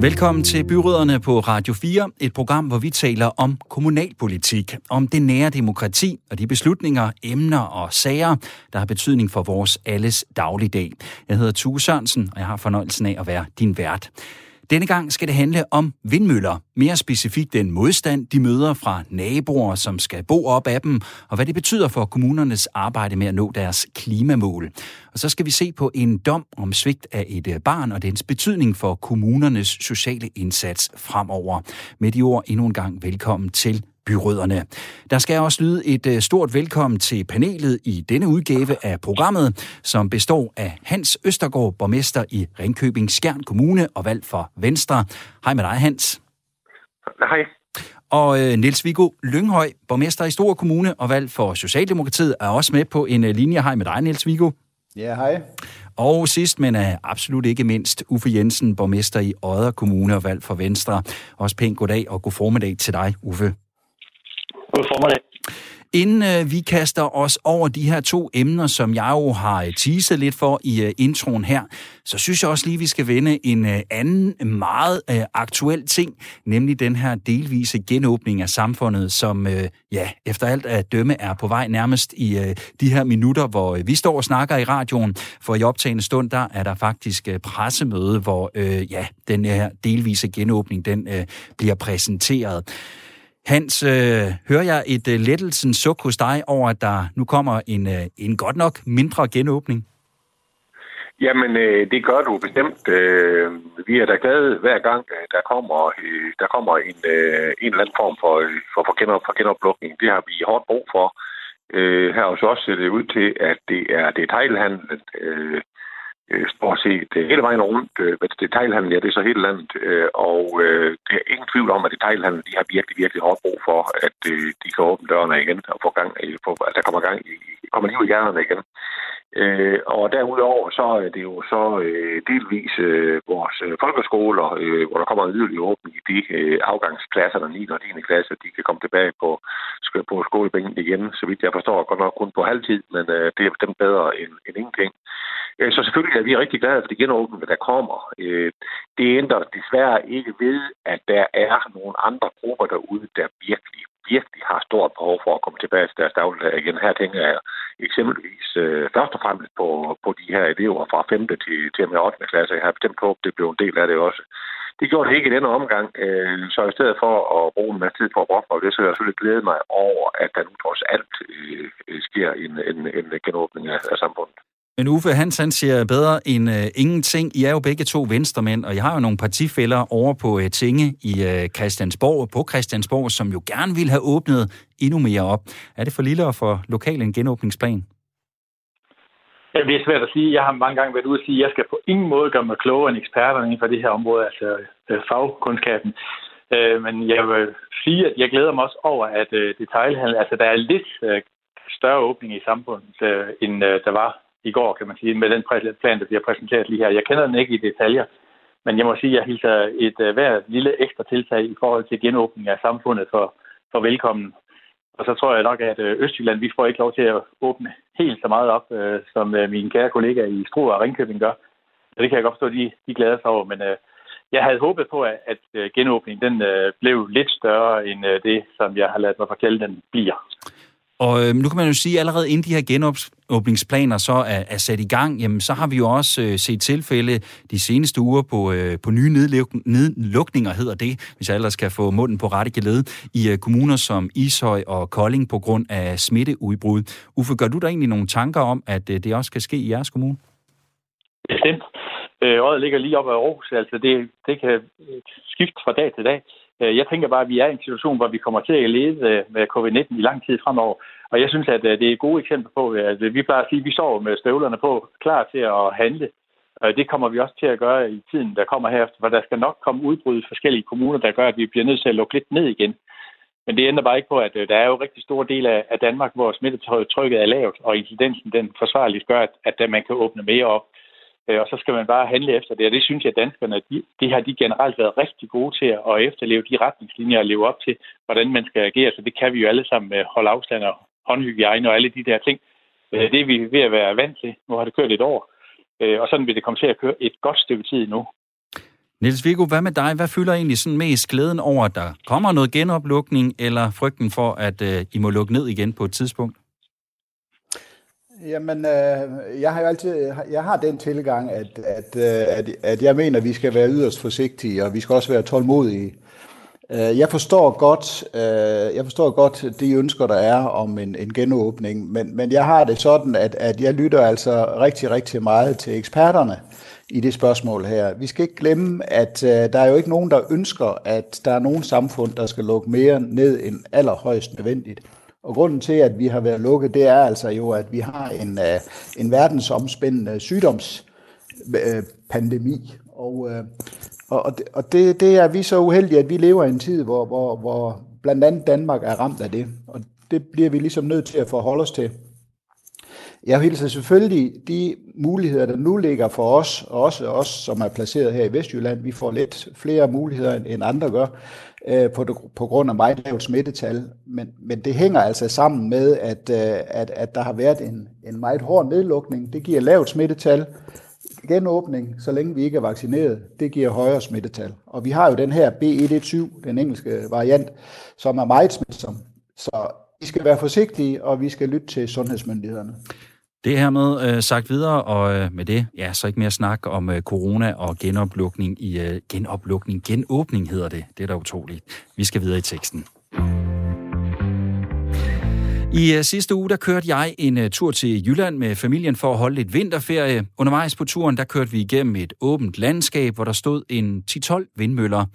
Velkommen til Byråderne på Radio 4, et program, hvor vi taler om kommunalpolitik, om det nære demokrati og de beslutninger, emner og sager, der har betydning for vores alles dagligdag. Jeg hedder Tue Sørensen, og jeg har fornøjelsen af at være din vært. Denne gang skal det handle om vindmøller. Mere specifikt den modstand, de møder fra naboer, som skal bo op af dem, og hvad det betyder for kommunernes arbejde med at nå deres klimamål. Og så skal vi se på en dom om svigt af et øh, barn og dens betydning for kommunernes sociale indsats fremover. Med de ord endnu en gang velkommen til byrødderne. Der skal også lyde et øh, stort velkommen til panelet i denne udgave af programmet, som består af Hans Østergaard, borgmester i Ringkøbing Skjern Kommune og valgt for Venstre. Hej med dig, Hans. Hej. Og øh, Niels Viggo Lynghøj, borgmester i Store Kommune og valgt for Socialdemokratiet, er også med på en øh, linje. Hej med dig, Niels Viggo. Ja, hej. Og sidst, men er absolut ikke mindst, Uffe Jensen, borgmester i Odder Kommune og valgt for Venstre. Også pænt goddag og god formiddag til dig, Uffe. God formiddag. Inden øh, vi kaster os over de her to emner, som jeg jo har øh, teaset lidt for i øh, introen her, så synes jeg også lige, vi skal vende en øh, anden meget øh, aktuel ting, nemlig den her delvise genåbning af samfundet, som øh, ja, efter alt at dømme er på vej nærmest i øh, de her minutter, hvor øh, vi står og snakker i radioen. For i optagende stund, der er der faktisk øh, pressemøde, hvor øh, ja, den her delvise genåbning, den øh, bliver præsenteret. Hans, øh, hører jeg et øh, lettelsen suk hos dig over, at der nu kommer en, øh, en godt nok mindre genåbning? Jamen, øh, det gør du bestemt. Øh, vi er da glade hver gang, øh, der kommer, øh, der kommer en, øh, en eller anden form for, øh, for, for, genop, for genoplukning. Det har vi hårdt brug for. Øh, her hos os ser det ud til, at det er detailhandlen, øh, øh, stort set øh, hele vejen rundt. Øh, detailhandel, ja, det er så hele landet, øh, og øh, det er ingen tvivl om, at detailhandel, de har virkelig, virkelig hårdt brug for, at øh, de kan åbne dørene igen og få gang i, få, at der kommer gang i, kommer liv i hjernerne igen. Øh, og derudover så er det jo så øh, delvis øh, vores øh, folkeskoler, øh, hvor der kommer en yderligere åbning i de øh, afgangsklasser, der 9. og 10. klasse, de kan komme tilbage på, på skolebænken igen, så vidt jeg forstår, godt nok kun på halvtid, men øh, det er bestemt bedre end, end ingenting. Øh, så selvfølgelig er vi rigtig glade for de genåbninger, der kommer. Øh, det ændrer desværre ikke ved, at der er nogle andre grupper derude, der virkelig, virkelig har stort behov for at komme tilbage til deres dagligdag igen. Her tænker jeg eksempelvis øh, først og fremmest på, på de her elever fra 5. til, til med 8. klasse. Jeg har bestemt håbet, det blev en del af det også. Det gjorde det ikke i denne omgang, så i stedet for at bruge en masse tid på at brokke det, så jeg selvfølgelig glæde mig over, at der nu trods alt sker en, en, en genåbning af, af samfundet. Men Uffe Hans, han siger bedre end øh, ingenting. I er jo begge to venstremænd, og jeg har jo nogle partifælder over på øh, Tinge i øh, Christiansborg, på Christiansborg, som jo gerne vil have åbnet endnu mere op. Er det for lille og for lokal en genåbningsplan? Ja, det er svært at sige. Jeg har mange gange været ude og sige, at jeg skal på ingen måde gøre mig klogere end eksperterne inden for det her område, altså øh, fagkundskaben. Øh, men jeg vil sige, at jeg glæder mig også over, at øh, detailhandel, altså der er lidt øh, større åbning i samfundet, øh, end øh, der var i går, kan man sige, med den plan, der bliver præsenteret lige her. Jeg kender den ikke i detaljer, men jeg må sige, at jeg hilser et øh, hver lille ekstra tiltag i forhold til genåbning af samfundet for, for velkommen. Og så tror jeg nok, at øh, Østjylland, vi får ikke lov til at åbne helt så meget op, øh, som mine kære kollegaer i Struer og Ringkøbing gør. Så det kan jeg godt forstå, de, de glæder sig over. Men jeg havde håbet på, at, genåbningen den, blev lidt større end det, som jeg har ladet mig fortælle, den bliver. Og øh, nu kan man jo sige, at allerede inden de her genåbningsplaner så er, er sat i gang, jamen, så har vi jo også øh, set tilfælde de seneste uger på, øh, på nye nedluk- nedlukninger, hedder det, hvis jeg ellers skal få munden på rette gelede, i øh, kommuner som Ishøj og Kolding på grund af smitteudbrud. Uffe, gør du der egentlig nogle tanker om, at øh, det også kan ske i jeres kommune? Bestemt. Øh, Øjet ligger lige op ad Aarhus, altså det, det kan skifte fra dag til dag. Øh, jeg tænker bare, at vi er i en situation, hvor vi kommer til at leve øh, med covid-19 i lang tid fremover. Og jeg synes, at øh, det er et gode eksempel på, at vi plejer at sige, at vi står med støvlerne på, klar til at handle. Det kommer vi også til at gøre i tiden, der kommer herefter, for der skal nok komme udbrud i forskellige kommuner, der gør, at vi bliver nødt til at lukke lidt ned igen. Men det ændrer bare ikke på, at der er jo rigtig store dele af Danmark, hvor smittetrykket er lavt, og incidensen den forsvarligt gør, at man kan åbne mere op. Øh, og så skal man bare handle efter det. Og det synes jeg, at danskerne, de, de har de generelt været rigtig gode til at efterleve de retningslinjer og leve op til, hvordan man skal agere. Så det kan vi jo alle sammen øh, holde afstand og håndhygiejne og alle de der ting. Øh, det er vi ved at være vant til. Nu har det kørt et år, og sådan vil det komme til at køre et godt stykke tid nu. Niels Viggo, hvad med dig? Hvad fylder egentlig sådan mest glæden over, at der kommer noget genoplukning, eller frygten for, at øh, I må lukke ned igen på et tidspunkt? Jamen, øh, jeg har jo altid jeg har den tilgang, at, at, øh, at, at jeg mener, at vi skal være yderst forsigtige, og vi skal også være tålmodige. Øh, jeg forstår godt, øh, jeg forstår godt de ønsker, der er om en, en genåbning, men, men jeg har det sådan, at, at jeg lytter altså rigtig, rigtig meget til eksperterne i det spørgsmål her. Vi skal ikke glemme, at øh, der er jo ikke nogen, der ønsker, at der er nogen samfund, der skal lukke mere ned end allerhøjst nødvendigt. Og grunden til, at vi har været lukket, det er altså jo, at vi har en, øh, en verdensomspændende sygdomspandemi. Øh, øh, og, og, og det, det er vi så uheldige, at vi lever i en tid, hvor, hvor, hvor blandt andet Danmark er ramt af det. Og det bliver vi ligesom nødt til at forholde os til. Jeg hilser selvfølgelig de muligheder, der nu ligger for os, og også os, som er placeret her i Vestjylland, vi får lidt flere muligheder, end andre gør, øh, på, på grund af meget lavt smittetal. Men, men det hænger altså sammen med, at, øh, at, at der har været en, en meget hård nedlukning. Det giver lavt smittetal. Genåbning, så længe vi ikke er vaccineret, det giver højere smittetal. Og vi har jo den her B117, den engelske variant, som er meget smitsom. Så vi skal være forsigtige, og vi skal lytte til sundhedsmyndighederne. Det er hermed øh, sagt videre, og øh, med det, ja, så ikke mere snak om øh, corona og genoplukning i øh, genoplukning. Genåbning hedder det. Det er da utroligt. Vi skal videre i teksten. I øh, sidste uge, der kørte jeg en øh, tur til Jylland med familien for at holde lidt vinterferie. Undervejs på turen, der kørte vi igennem et åbent landskab, hvor der stod en 10-12 vindmøller.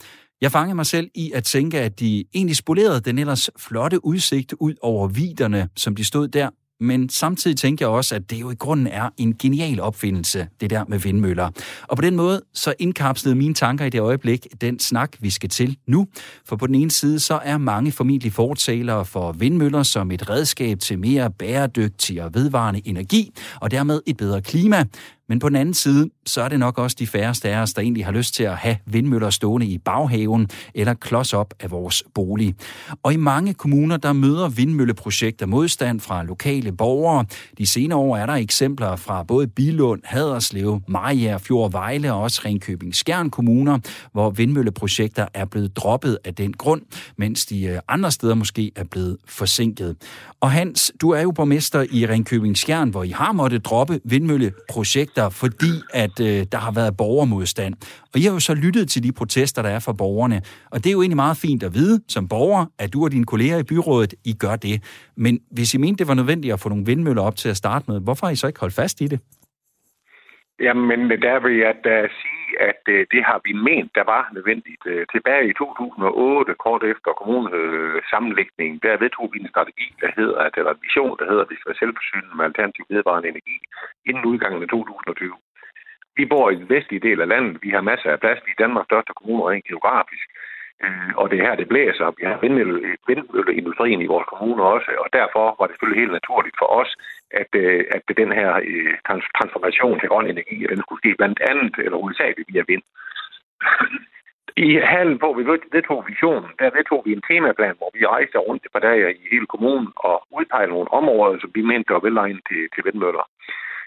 Jeg fangede mig selv i at tænke, at de egentlig spolerede den ellers flotte udsigt ud over viderne, som de stod der men samtidig tænker jeg også, at det jo i grunden er en genial opfindelse, det der med vindmøller. Og på den måde så indkapslede mine tanker i det øjeblik den snak, vi skal til nu. For på den ene side, så er mange formentlig fortalere for vindmøller som et redskab til mere bæredygtig og vedvarende energi, og dermed et bedre klima. Men på den anden side, så er det nok også de færreste af os, der egentlig har lyst til at have vindmøller stående i baghaven eller klods op af vores bolig. Og i mange kommuner, der møder vindmølleprojekter modstand fra lokale borgere. De senere år er der eksempler fra både Bilund, Haderslev, Mariager, Fjord, Vejle og også Ringkøbing Skjern kommuner, hvor vindmølleprojekter er blevet droppet af den grund, mens de øh, andre steder måske er blevet forsinket. Og Hans, du er jo borgmester i Ringkøbing Skjern, hvor I har måttet droppe vindmølleprojekter protester, fordi at øh, der har været borgermodstand. Og I har jo så lyttet til de protester, der er fra borgerne. Og det er jo egentlig meget fint at vide som borger, at du og dine kolleger i byrådet, I gør det. Men hvis I mente, det var nødvendigt at få nogle vindmøller op til at starte med, hvorfor har I så ikke holdt fast i det? Jamen, der vil jeg da sige, at øh, det har vi ment, der var nødvendigt. Øh, tilbage i 2008, kort efter kommunesammenlægningen, der vedtog vi en strategi, der hedder, at, eller en vision, der hedder, at vi skal være selvforsynende med alternativ vedvarende energi inden udgangen af 2020. Vi bor i den vestlige del af landet. Vi har masser af plads. Vi er Danmarks største kommune rent geografisk. Øh, og det er her, det blæser. Vi har vindmølleindustrien i vores kommune også, og derfor var det selvfølgelig helt naturligt for os, at, øh, at den her øh, transformation til grøn energi, den skulle ske blandt andet, eller hovedsageligt via vind. I halen, hvor vi vedtog visionen, der vedtog vi en temaplan, hvor vi rejste rundt et par dage i hele kommunen og udpegede nogle områder, som vi mente var velegnet til, til vindmøller.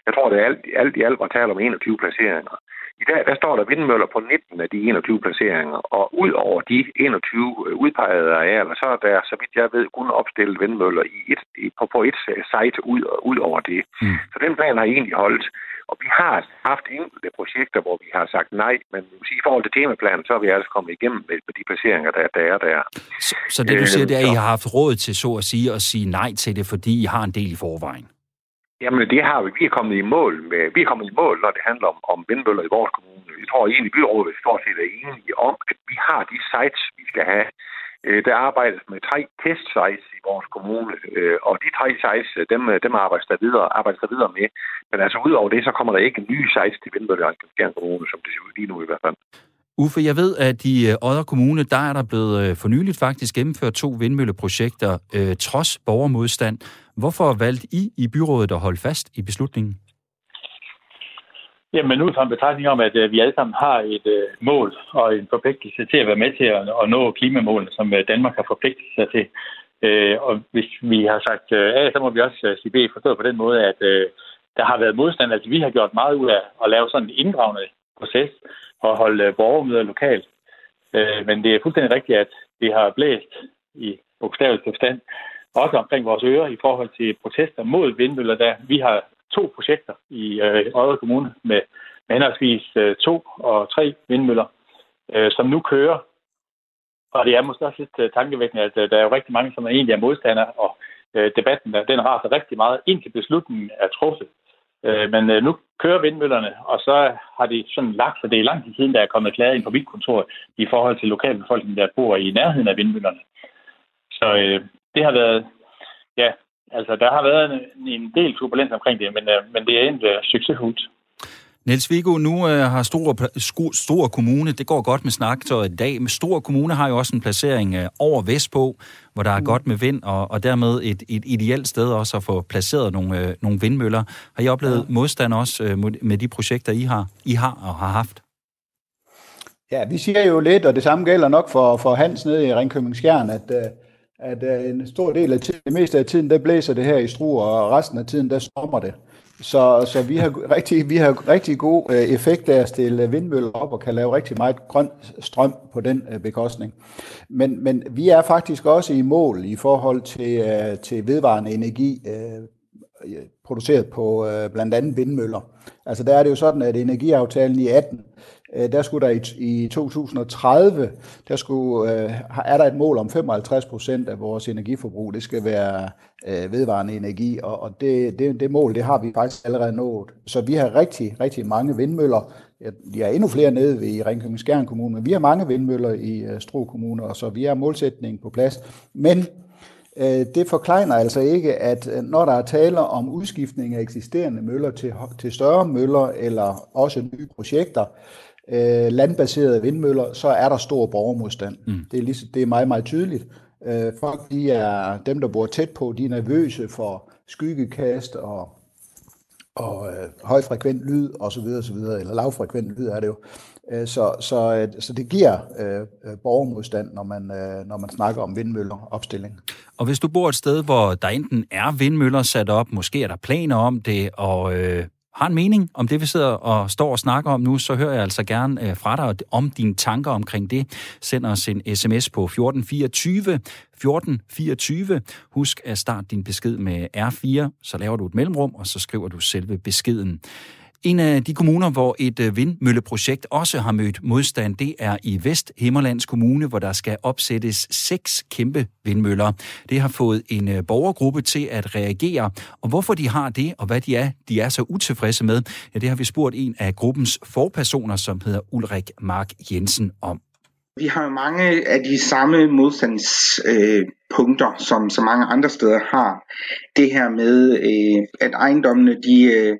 Jeg tror, det er alt, alt i alt var tale om 21 placeringer. I dag der står der vindmøller på 19 af de 21 placeringer, og ud over de 21 øh, udpegede arealer, så er der, så vidt jeg ved, kun opstillet vindmøller i et, på, på et øh, site ud, ud over det. Mm. Så den plan har egentlig holdt. Og vi har haft enkelte projekter, hvor vi har sagt nej, men i forhold til temaplanen, så er vi altså kommet igennem med, med de placeringer, der, der er der. Så, så det du siger, det er, at I har haft råd til så at sige at sige nej til det, fordi I har en del i forvejen? Jamen, det har vi. Vi er kommet i mål med. Vi er kommet i mål, når det handler om, om vindmøller i vores kommune. Jeg tror egentlig, byrådet stort set er enige om, at vi har de sites, vi skal have. Øh, der arbejdes med tre testsites i vores kommune, øh, og de tre sites, øh, dem, dem arbejdes, der videre, arbejdes der videre med. Men altså, udover det, så kommer der ikke nye sites til vindmøller i kommune, som det ser ud lige nu i hvert fald. Uffe, jeg ved, at i øh, Odder Kommune, der er der blevet øh, for nyligt faktisk gennemført to vindmølleprojekter, øh, trods borgermodstand. Hvorfor valgte I i byrådet at holde fast i beslutningen? Jamen ud fra en betragtning om, at øh, vi alle sammen har et øh, mål og en forpligtelse til at være med til at, at nå klimamålene, som øh, Danmark har forpligtet sig til. Øh, og hvis vi har sagt øh, A, så må vi også øh, sige B, forstået på den måde, at øh, der har været modstand. Altså, vi har gjort meget ud af at lave sådan en inddragende proces at holde øh, borgermøder lokalt. Øh, men det er fuldstændig rigtigt, at det har blæst i bogstavelig forstand, også omkring vores ører i forhold til protester mod vindmøller. Der vi har to projekter i øh, Odder Kommune med, med henholdsvis øh, to og tre vindmøller, øh, som nu kører. Og det er måske også lidt øh, tankevækkende, at øh, der er jo rigtig mange, som er egentlig er modstandere, og øh, debatten den raser rigtig meget, indtil beslutningen er truffet. Øh, men øh, nu kører vindmøllerne, og så har de sådan lagt sig, det er lang tid siden, der er kommet klager ind på mit kontor i forhold til lokalbefolkningen, der bor i nærheden af vindmøllerne. Så øh, det har været, ja, altså der har været en, en del turbulens omkring det, men, øh, men det er endt øh, succesfuldt. Niels Viggo, nu øh, har Stor, Stor Kommune, det går godt med snaktøjet i dag, men Stor Kommune har jo også en placering øh, over Vestpå, hvor der er mm. godt med vind, og, og dermed et, et ideelt sted også at få placeret nogle, øh, nogle vindmøller. Har I oplevet ja. modstand også øh, med de projekter, I har, I har og har haft? Ja, vi siger jo lidt, og det samme gælder nok for, for Hans nede i Ringkøbing Skjern, at, øh, at øh, en stor del af tiden, det meste af tiden, der blæser det her i Struer, og resten af tiden, der stormer det. Så, så vi, har rigtig, vi har rigtig god øh, effekt af at stille vindmøller op og kan lave rigtig meget grøn strøm på den øh, bekostning. Men, men vi er faktisk også i mål i forhold til, øh, til vedvarende energi øh, produceret på øh, blandt andet vindmøller. Altså der er det jo sådan, at energiaftalen i 18 Øh, der skulle der i, i 2030, der skulle, øh, er der et mål om 55 procent af vores energiforbrug, det skal være øh, vedvarende energi, og, og det, det, det mål, det har vi faktisk allerede nået. Så vi har rigtig, rigtig mange vindmøller. Jeg er endnu flere nede i Ringkøbing Skjern Kommune, men vi har mange vindmøller i øh, Stro Kommune, og så vi har målsætningen på plads. Men øh, det forkleiner altså ikke, at øh, når der er tale om udskiftning af eksisterende møller til, til større møller eller også nye projekter, øh, landbaserede vindmøller, så er der stor borgermodstand. Mm. Det, er lige, det er meget, meget tydeligt. Øh, folk, de er, dem der bor tæt på, de er nervøse for skyggekast og, og øh, højfrekvent lyd osv. videre, eller lavfrekvent lyd er det jo. Øh, så, så, øh, så det giver øh, borgermodstand, når man, øh, når man snakker om vindmøller opstilling. Og hvis du bor et sted, hvor der enten er vindmøller sat op, måske er der planer om det, og øh, har en mening om det, vi sidder og står og snakker om nu, så hører jeg altså gerne øh, fra dig om dine tanker omkring det. Send os en sms på 1424 1424. Husk at starte din besked med R4, så laver du et mellemrum, og så skriver du selve beskeden. En af de kommuner, hvor et øh, vindmølleprojekt også har mødt modstand, det er i Vesthimmerlands Kommune, hvor der skal opsættes seks kæmpe vindmøller. Det har fået en øh, borgergruppe til at reagere, og hvorfor de har det, og hvad de er, de er så utilfredse med, ja, det har vi spurgt en af gruppens forpersoner, som hedder Ulrik Mark Jensen om. Vi har jo mange af de samme modstandspunkter, øh, som så mange andre steder har. Det her med, øh, at ejendommene de, øh,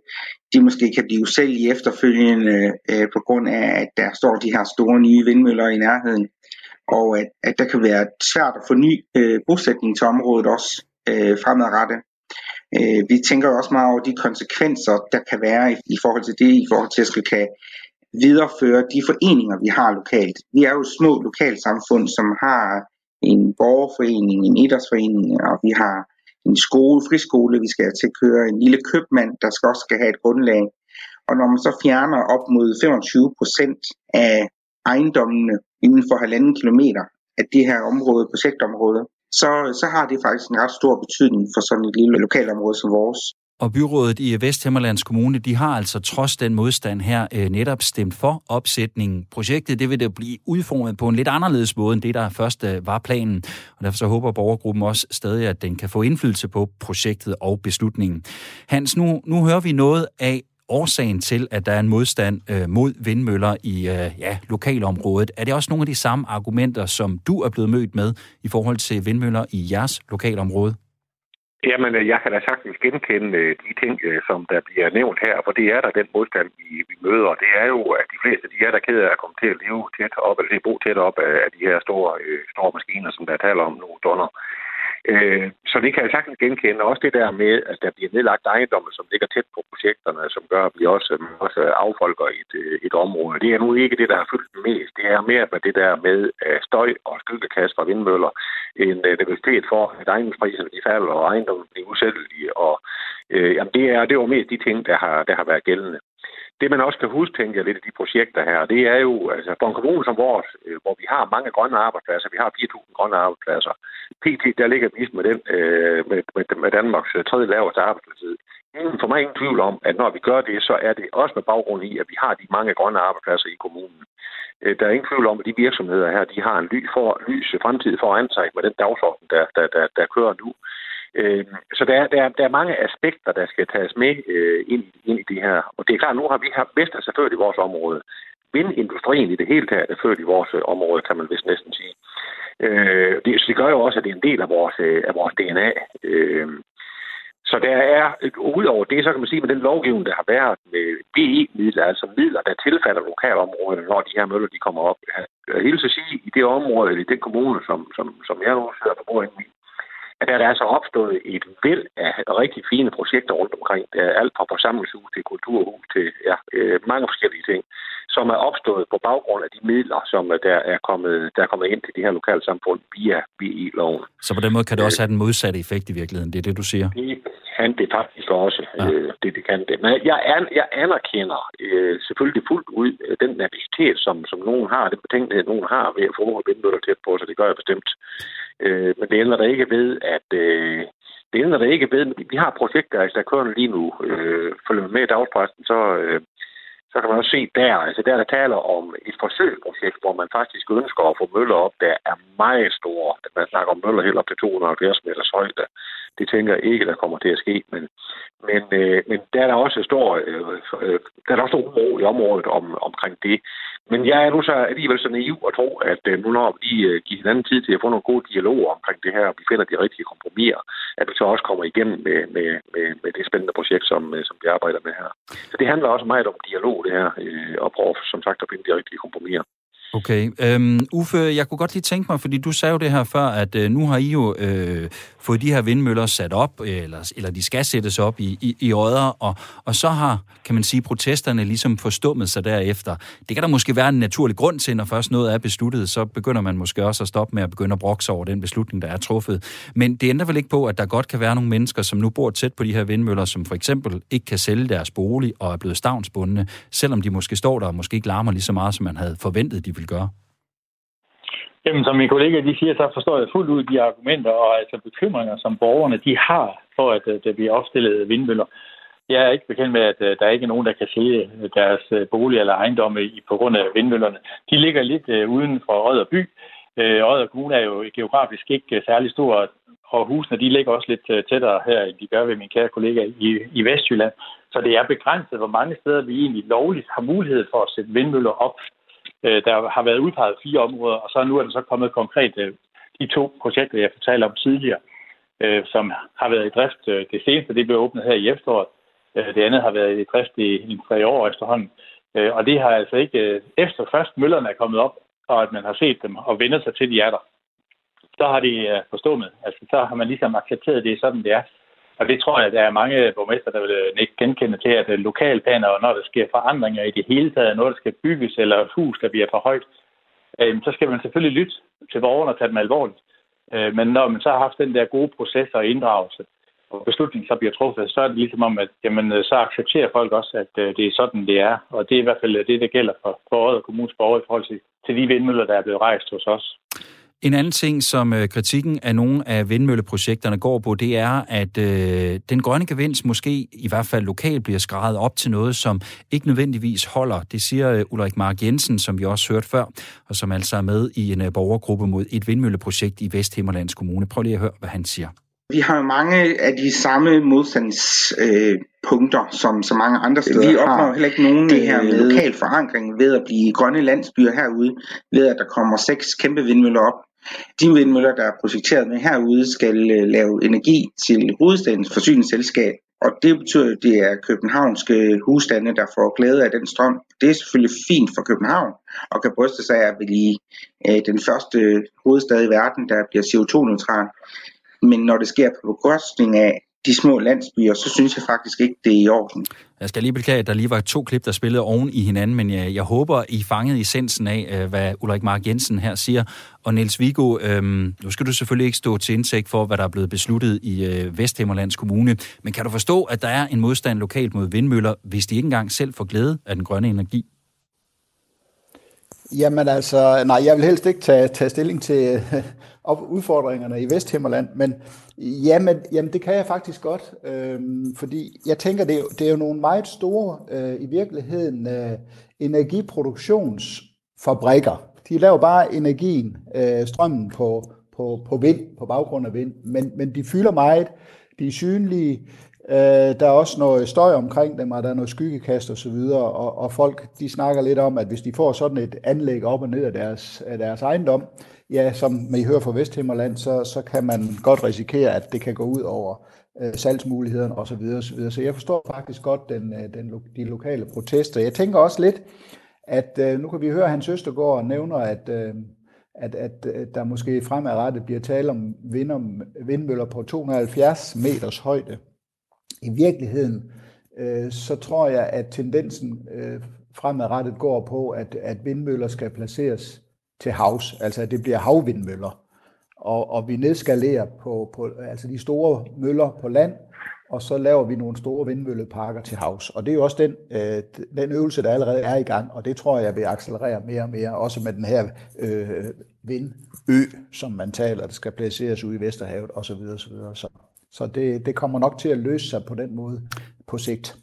de måske kan blive i efterfølgende øh, på grund af, at der står de her store nye vindmøller i nærheden. Og at, at der kan være svært at få ny øh, bosætning til området også øh, fremadrettet. Øh, vi tænker også meget over de konsekvenser, der kan være i, i forhold til det, i forhold til at skal kan videreføre de foreninger, vi har lokalt. Vi er jo små lokalsamfund, som har en borgerforening, en idrætsforening, og vi har en skole, friskole, vi skal til at køre en lille købmand, der skal også skal have et grundlag. Og når man så fjerner op mod 25 procent af ejendommene inden for halvanden kilometer af det her område, projektområde, så, så har det faktisk en ret stor betydning for sådan et lille lokalområde som vores. Og byrådet i Vesthimmerlands Kommune, de har altså trods den modstand her øh, netop stemt for opsætningen. Projektet det vil det blive udformet på en lidt anderledes måde end det, der først øh, var planen. Og derfor så håber borgergruppen også stadig, at den kan få indflydelse på projektet og beslutningen. Hans, nu, nu hører vi noget af årsagen til, at der er en modstand øh, mod vindmøller i øh, ja, lokalområdet. Er det også nogle af de samme argumenter, som du er blevet mødt med i forhold til vindmøller i jeres lokalområde? Jamen, øh, jeg kan da sagtens genkende øh, de ting, øh, som der bliver nævnt her, for det er der den modstand, vi, vi møder. Det er jo, at de fleste de er der ked af at komme til at leve tæt op, eller til at bo tæt op af de her store, store maskiner, som der taler om nu, donner. Øh, så det kan jeg sagtens genkende. Også det der med, at der bliver nedlagt ejendomme, som ligger tæt på projekterne, som gør, at vi også, også affolker et, øh, et område. Det er nu ikke det, der har fyldt mest. Det er mere med det der med øh, støj og skyldekast fra vindmøller. En øh, nervøsitet for, at ejendomspriserne de falder, og ejendommen bliver usættelige. Og, øh, jamen det, er, det var mest de ting, der har, der har været gældende det man også kan huske, tænker lidt af de projekter her, det er jo, altså for en kommune som vores, øh, hvor vi har mange grønne arbejdspladser, vi har 4.000 grønne arbejdspladser. PT, der ligger vi med, den, øh, med, med, med Danmarks øh, tredje laveste arbejdsløshed. Ingen for mig ingen tvivl om, at når vi gør det, så er det også med baggrund i, at vi har de mange grønne arbejdspladser i kommunen. Øh, der er ingen tvivl om, at de virksomheder her, de har en ly for, lys fremtid foran sig med den dagsorden, der, der, der, der kører nu. Øh, så der der, der er mange aspekter, der skal tages med øh, ind, ind i det her. Og det er klart, nu har vi haft Vestas ført i vores område. Vindindustrien i det hele taget er ført i vores øh, område, kan man vist næsten sige. Øh, det, så det gør jo også, at det er en del af vores, øh, af vores DNA. Øh, så der er, udover det, så kan man sige, med den lovgivning, der har været med BE-midler, altså midler, der tilfalder lokalområderne, når de her møller de kommer op. Jeg vil så sige, i det område, eller i den kommune, som, som, som jeg nu sidder på bordet i, at der er altså opstået et væld af rigtig fine projekter rundt omkring. Der er alt fra forsamlingshus til kulturhus til ja, øh, mange forskellige ting, som er opstået på baggrund af de midler, som der er kommet, der er kommet ind til de her lokale samfund via BI-loven. Så på den måde kan det også have den modsatte effekt i virkeligheden, det er det, du siger? Det kan det faktisk også. Ja. Øh, det, det kan det. Men jeg, an, jeg anerkender øh, selvfølgelig fuldt ud øh, den nervositet, som, som nogen har, den betænkelighed, nogen har ved at få vindmøller tæt på, så det gør jeg bestemt. Øh, men det ændrer der ikke ved, at øh, det ændrer der ikke ved, vi har projekter, altså, der kører lige nu. Øh, følger med i dagspressen, så, øh, så kan man også se der, altså der, der taler om et forsøgsprojekt, hvor man faktisk ønsker at få møller op, der er meget store. Man snakker om møller helt op til 270 meters højde. Det tænker jeg ikke, der kommer til at ske, men, men, øh, men der er der også stor, øh, øh, der er der også stor ro i området om, omkring det. Men jeg er nu så alligevel så naiv at tro, at øh, nu når vi øh, giver hinanden tid til at få nogle gode dialoger omkring det her, og vi finder de rigtige kompromiser, at vi så også kommer igennem med, med, med, med det spændende projekt, som, øh, som vi arbejder med her. Så det handler også meget om dialog, det her, øh, og prøve, som sagt, at finde de rigtige kompromiser. Okay. Øhm, Uffe, jeg kunne godt lige tænke mig, fordi du sagde jo det her før, at øh, nu har I jo øh, fået de her vindmøller sat op, eller, eller de skal sættes op i, i, i Odder, og, og så har, kan man sige, protesterne ligesom forstummet sig derefter. Det kan der måske være en naturlig grund til, når først noget er besluttet, så begynder man måske også at stoppe med at begynde at brokse over den beslutning, der er truffet. Men det ændrer vel ikke på, at der godt kan være nogle mennesker, som nu bor tæt på de her vindmøller, som for eksempel ikke kan sælge deres bolig og er blevet stavnsbundne, selvom de måske står der og måske ikke larmer lige så meget, som man havde forventet, de ville gøre? Jamen, som mine kollegaer de siger, så forstår jeg fuldt ud de argumenter og altså bekymringer, som borgerne de har for, at øh, der bliver opstillet vindmøller. Jeg er ikke bekendt med, at øh, der ikke er nogen, der kan sælge øh, deres bolig eller ejendomme på grund af vindmøllerne. De ligger lidt uden for Odder by. Odder Kommune er jo geografisk ikke særlig stor, og husene de ligger også lidt tættere her, end de gør ved min kære kollega i, i Vestjylland. Så det er begrænset, hvor mange steder vi egentlig lovligt har mulighed for at sætte vindmøller op Øh, der har været udpeget fire områder, og så nu er der så kommet konkret øh, de to projekter, jeg fortalte om tidligere, øh, som har været i drift. Øh, det seneste det blev åbnet her i efteråret. Øh, det andet har været i drift i, i tre år efterhånden. Øh, og det har altså ikke, efter først møllerne er kommet op, og at man har set dem og vendt sig til, de er der, så har de forstået. Altså, så har man ligesom accepteret det, sådan det er. Og det tror jeg, at der er mange borgmester, der vil øh, ikke genkende til, at øh, lokalplaner, og når der sker forandringer i det hele taget, når der skal bygges, eller et hus, der bliver for højt, øh, så skal man selvfølgelig lytte til borgerne og tage dem alvorligt. Øh, men når man så har haft den der gode proces og inddragelse, og beslutningen så bliver truffet, så er det ligesom om, at jamen, så accepterer folk også, at det er sådan, det er. Og det er i hvert fald det, der gælder for, for og kommunens borgere i forhold til, til de vindmøller, der er blevet rejst hos os. En anden ting, som øh, kritikken af nogle af vindmølleprojekterne går på, det er, at øh, den grønne gevinst måske i hvert fald lokalt bliver skrevet op til noget, som ikke nødvendigvis holder. Det siger øh, Ulrik Mark Jensen, som vi også hørte før, og som altså er med i en øh, borgergruppe mod et vindmølleprojekt i Vesthimmerlands Kommune. Prøv lige at høre, hvad han siger. Vi har mange af de samme modstandspunkter, øh, som så mange andre steder Vi opnår heller ikke nogen det her med lokal forankring ved at blive grønne landsbyer herude, ved at der kommer seks kæmpe vindmøller op de vindmøller, der er projekteret med herude, skal øh, lave energi til hovedstadens forsyningsselskab. Og det betyder, at det er københavnske husstande, der får glæde af den strøm. Det er selvfølgelig fint for København, og kan bryste sig af at blive øh, den første hovedstad i verden, der bliver CO2-neutral. Men når det sker på bekostning af de små landsbyer, så synes jeg faktisk ikke, det er i orden. Jeg skal lige beklage, at der lige var to klip, der spillede oven i hinanden, men jeg, jeg håber, I fangede essensen af, øh, hvad Ulrik Mark Jensen her siger. Og Niels Vigo, øhm, nu skal du selvfølgelig ikke stå til indsigt for, hvad der er blevet besluttet i øh, Vesthimmerlands Kommune, men kan du forstå, at der er en modstand lokalt mod vindmøller, hvis de ikke engang selv får glæde af den grønne energi? Jamen altså, nej, jeg vil helst ikke tage, tage stilling til op udfordringerne i Vesthimmerland, men jamen, jamen det kan jeg faktisk godt, øh, fordi jeg tænker, det er, det er jo nogle meget store, øh, i virkeligheden, øh, energiproduktionsfabrikker. De laver bare energien, øh, strømmen på, på, på vind, på baggrund af vind, men, men de fylder meget, de er synlige, Øh, der er også noget støj omkring dem, og der er noget skyggekast og så videre, og, og folk de snakker lidt om, at hvis de får sådan et anlæg op og ned af deres, af deres ejendom, ja, som I hører fra Vesthimmerland, så, så kan man godt risikere, at det kan gå ud over øh, salgsmulighederne osv. Så, videre, så, videre. så jeg forstår faktisk godt den, øh, den, de lokale protester. Jeg tænker også lidt, at øh, nu kan vi høre, at Hans Østergaard nævner, at, øh, at, at der måske fremadrettet bliver tale om vindmøller på 270 meters højde. I virkeligheden, øh, så tror jeg, at tendensen øh, fremadrettet går på, at, at vindmøller skal placeres til havs, altså at det bliver havvindmøller. Og, og vi nedskalerer på, på altså de store møller på land, og så laver vi nogle store vindmølleparker til havs. Og det er jo også den, øh, den øvelse, der allerede er i gang, og det tror jeg vil accelerere mere og mere, også med den her øh, vindø, som man taler, der skal placeres ude i Vesterhavet osv. osv. Så, så det, det kommer nok til at løse sig på den måde på sigt.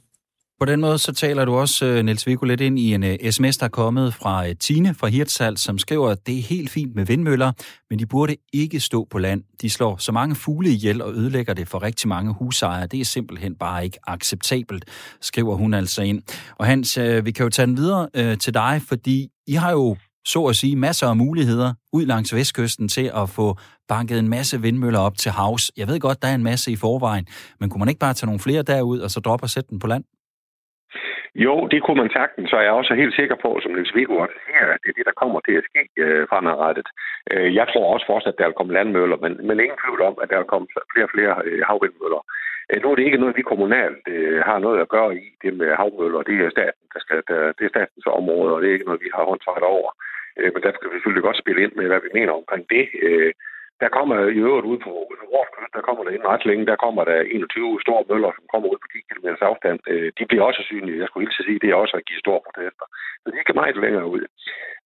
På den måde så taler du også, øh, Niels Viggo, lidt ind i en øh, uh, sms, der er kommet fra uh, Tine fra Hirtshals, som skriver, at det er helt fint med vindmøller, men de burde ikke stå på land. De slår så mange fugle ihjel og ødelægger det for rigtig mange husejere. Det er simpelthen bare ikke acceptabelt, skriver hun altså ind. Og Hans, uh, vi kan jo tage den videre til dig, fordi I har jo så at sige, masser af muligheder ud langs vestkysten til at få banket en masse vindmøller op til havs. Jeg ved godt, der er en masse i forvejen, men kunne man ikke bare tage nogle flere derud, og så droppe og sætte den på land? Jo, det kunne man sagtens, så jeg er også helt sikker på, som Niels Viggo også siger, at det er det, der kommer til at ske øh, fremadrettet. Øh, jeg tror også fortsat, at der vil komme landmøller, men, men ingen tvivl om, at der vil komme flere og flere øh, havvindmøller. Øh, nu er det ikke noget, vi kommunalt øh, har noget at gøre i, det med havmøller. Det er staten, der skal, der, det er statens område, og det er ikke noget, vi har håndtaget over. Øh, men der skal vi selvfølgelig godt spille ind med, hvad vi mener omkring det. Øh, der kommer i øvrigt ud på, kyst, der kommer der inden ret længe, der kommer der 21 store møller, som kommer ud på 10 km afstand. Øh, de bliver også synlige. Jeg skulle hilse sige, det er også at give store protester. Så de skal meget længere ud.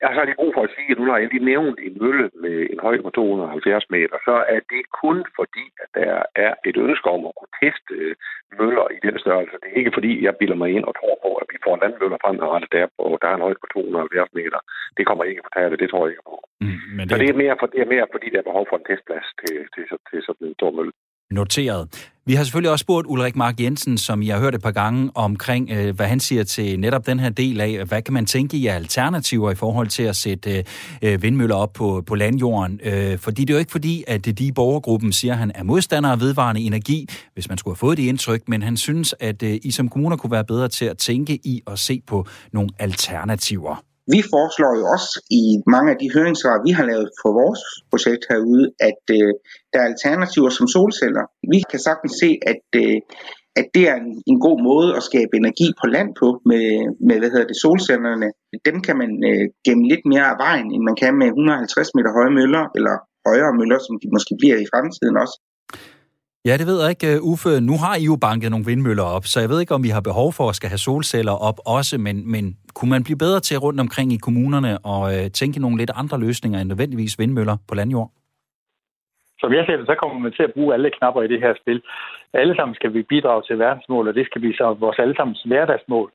Jeg har lige brug for at sige, at nu har jeg lige nævnt en mølle med en højde på 270 meter, så er det kun fordi, at der er et ønske om at kunne teste øh, møller i den størrelse. Det er ikke fordi, jeg bilder mig ind og tror på, at vi får landmøller fremadrettet der, på, der er en højde på 270 meter. Det kommer ikke på tale, det tror jeg ikke på. Mm, men det... Så det er, mere for, det er mere fordi, der er behov for en testplads til, til, til, sådan en stor mølle. Noteret. Vi har selvfølgelig også spurgt Ulrik Mark Jensen, som jeg har hørt et par gange, omkring, øh, hvad han siger til netop den her del af, hvad kan man tænke i alternativer i forhold til at sætte øh, øh, vindmøller op på, på landjorden. Øh, fordi det er jo ikke fordi, at de i borgergruppen siger, at han er modstander af vedvarende energi, hvis man skulle have fået det indtryk, men han synes, at øh, I som kommuner kunne være bedre til at tænke i og se på nogle alternativer. Vi foreslår jo også i mange af de høringssvar, vi har lavet for vores projekt herude, at øh, der er alternativer som solceller. Vi kan sagtens se, at, øh, at det er en, en god måde at skabe energi på land på med, med hvad hedder det, solcellerne. Dem kan man øh, gemme lidt mere af vejen, end man kan med 150 meter høje møller, eller højere møller, som de måske bliver i fremtiden også. Ja, det ved jeg ikke, øh, Uffe. Nu har I jo banket nogle vindmøller op, så jeg ved ikke, om vi har behov for at skal have solceller op også, men, men kunne man blive bedre til rundt omkring i kommunerne og øh, tænke nogle lidt andre løsninger end nødvendigvis vindmøller på landjord? Som jeg ser det, så kommer man til at bruge alle knapper i det her spil. Alle sammen skal vi bidrage til verdensmål, og det skal blive så vores allesammens hverdagsmål.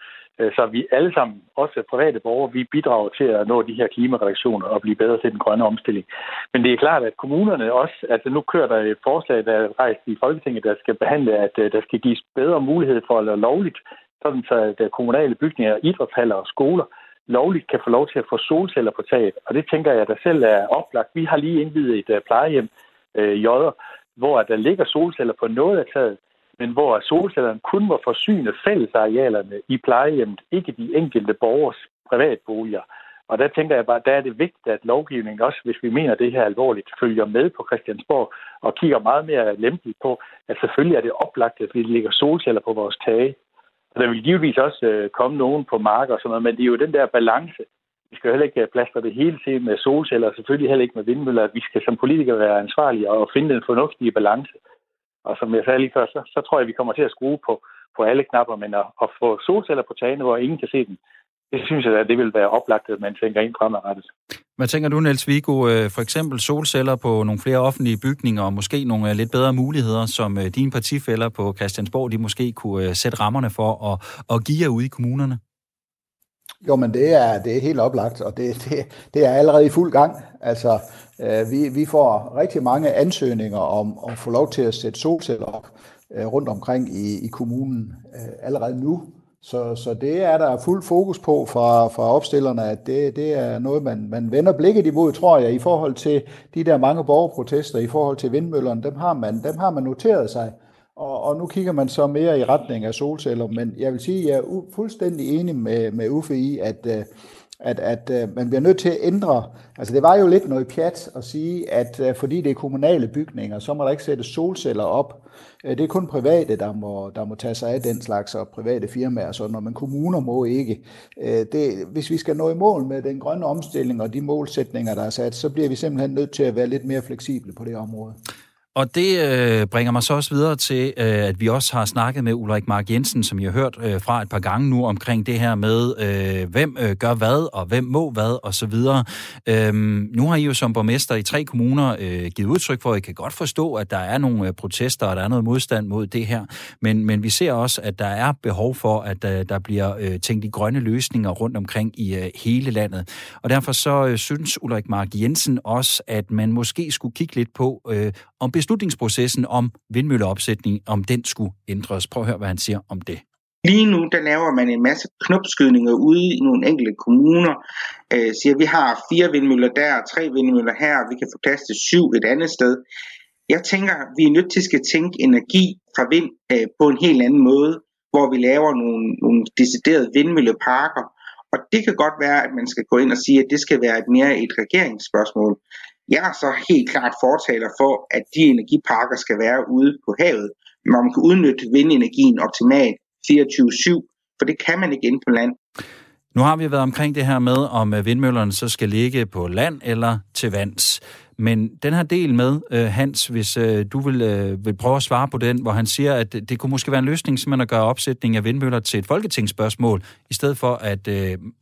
Øh, så vi alle sammen, også private borgere, vi bidrager til at nå de her klimareduktioner og blive bedre til den grønne omstilling. Men det er klart, at kommunerne også, altså nu kører der et forslag, der er rejst i Folketinget, der skal behandle, at øh, der skal gives bedre mulighed for at lave lovligt, sådan så at øh, kommunale bygninger, idrætshaller og skoler lovligt kan få lov til at få solceller på taget. Og det tænker jeg, der selv er oplagt. Vi har lige indvidet et plejehjem, øh, Jodder, hvor der ligger solceller på noget af taget, men hvor solcellerne kun må forsyne fællesarealerne i plejehjemmet, ikke de enkelte borgers privatboliger. Og der tænker jeg bare, der er det vigtigt, at lovgivningen også, hvis vi mener det her alvorligt, følger med på Christiansborg og kigger meget mere lempeligt på, at selvfølgelig er det oplagt, at vi lægger solceller på vores tage. Og der vil givetvis også øh, komme nogen på marker og sådan noget, men det er jo den der balance. Vi skal heller ikke plaster det hele tiden med solceller, og selvfølgelig heller ikke med vindmøller. Vi skal som politikere være ansvarlige og finde den fornuftige balance. Og som jeg sagde lige før, så, så tror jeg, vi kommer til at skrue på, på alle knapper, men at, at få solceller på tagene, hvor ingen kan se dem, det synes jeg, at det vil være oplagt, at man tænker ind fremadrettet. Hvad tænker du, Niels Vigo? Øh, for eksempel solceller på nogle flere offentlige bygninger, og måske nogle øh, lidt bedre muligheder, som øh, dine partifælder på Christiansborg, de måske kunne sætte rammerne for at, at give jer ude i kommunerne? Jo, men det er, det er helt oplagt, og det, det, det er allerede i fuld gang. Altså, øh, vi, vi får rigtig mange ansøgninger om at få lov til at sætte solceller op øh, rundt omkring i, i kommunen øh, allerede nu. Så, så det er der fuld fokus på fra, fra opstillerne, at det, det er noget, man, man vender blikket imod, tror jeg, i forhold til de der mange borgerprotester, i forhold til vindmøllerne, dem har man, dem har man noteret sig. Og, og nu kigger man så mere i retning af solceller, men jeg vil sige, at jeg er fuldstændig enig med, med Uffe i, at, øh, at, at, at man bliver nødt til at ændre. Altså det var jo lidt noget pjat at sige, at øh, fordi det er kommunale bygninger, så må der ikke sætte solceller op. Det er kun private, der må, der må tage sig af den slags, og private firmaer og sådan noget, men kommuner må ikke. Det, hvis vi skal nå i mål med den grønne omstilling og de målsætninger, der er sat, så bliver vi simpelthen nødt til at være lidt mere fleksible på det område. Og det øh, bringer mig så også videre til, øh, at vi også har snakket med Ulrik Mark Jensen, som jeg har hørt øh, fra et par gange nu, omkring det her med, øh, hvem øh, gør hvad, og hvem må hvad, og så videre. Øhm, nu har I jo som borgmester i tre kommuner øh, givet udtryk for, at I kan godt forstå, at der er nogle øh, protester, og der er noget modstand mod det her. Men, men vi ser også, at der er behov for, at øh, der bliver øh, tænkt i grønne løsninger rundt omkring i øh, hele landet. Og derfor så øh, synes Ulrik Mark Jensen også, at man måske skulle kigge lidt på, øh, om beslutningsprocessen om vindmølleopsætning, om den skulle ændres. Prøv at høre, hvad han siger om det. Lige nu, der laver man en masse knopskydninger ude i nogle enkelte kommuner. Øh, siger, vi har fire vindmøller der, tre vindmøller her, vi kan få plads til syv et andet sted. Jeg tænker, vi er nødt til at tænke energi fra vind øh, på en helt anden måde, hvor vi laver nogle, nogle deciderede vindmølleparker. Og det kan godt være, at man skal gå ind og sige, at det skal være et mere et regeringsspørgsmål. Jeg er så helt klart fortaler for, at de energiparker skal være ude på havet, hvor man kan udnytte vindenergien optimalt 24-7, for det kan man ikke inde på land. Nu har vi været omkring det her med, om øh, vindmøllerne så skal ligge på land eller til vands. Men den her del med, øh, Hans, hvis øh, du vil, vil prøve at svare på den, hvor han siger, at det kunne måske være en løsning simpelthen at gøre opsætning af vindmøller til et folketingsspørgsmål, i stedet for at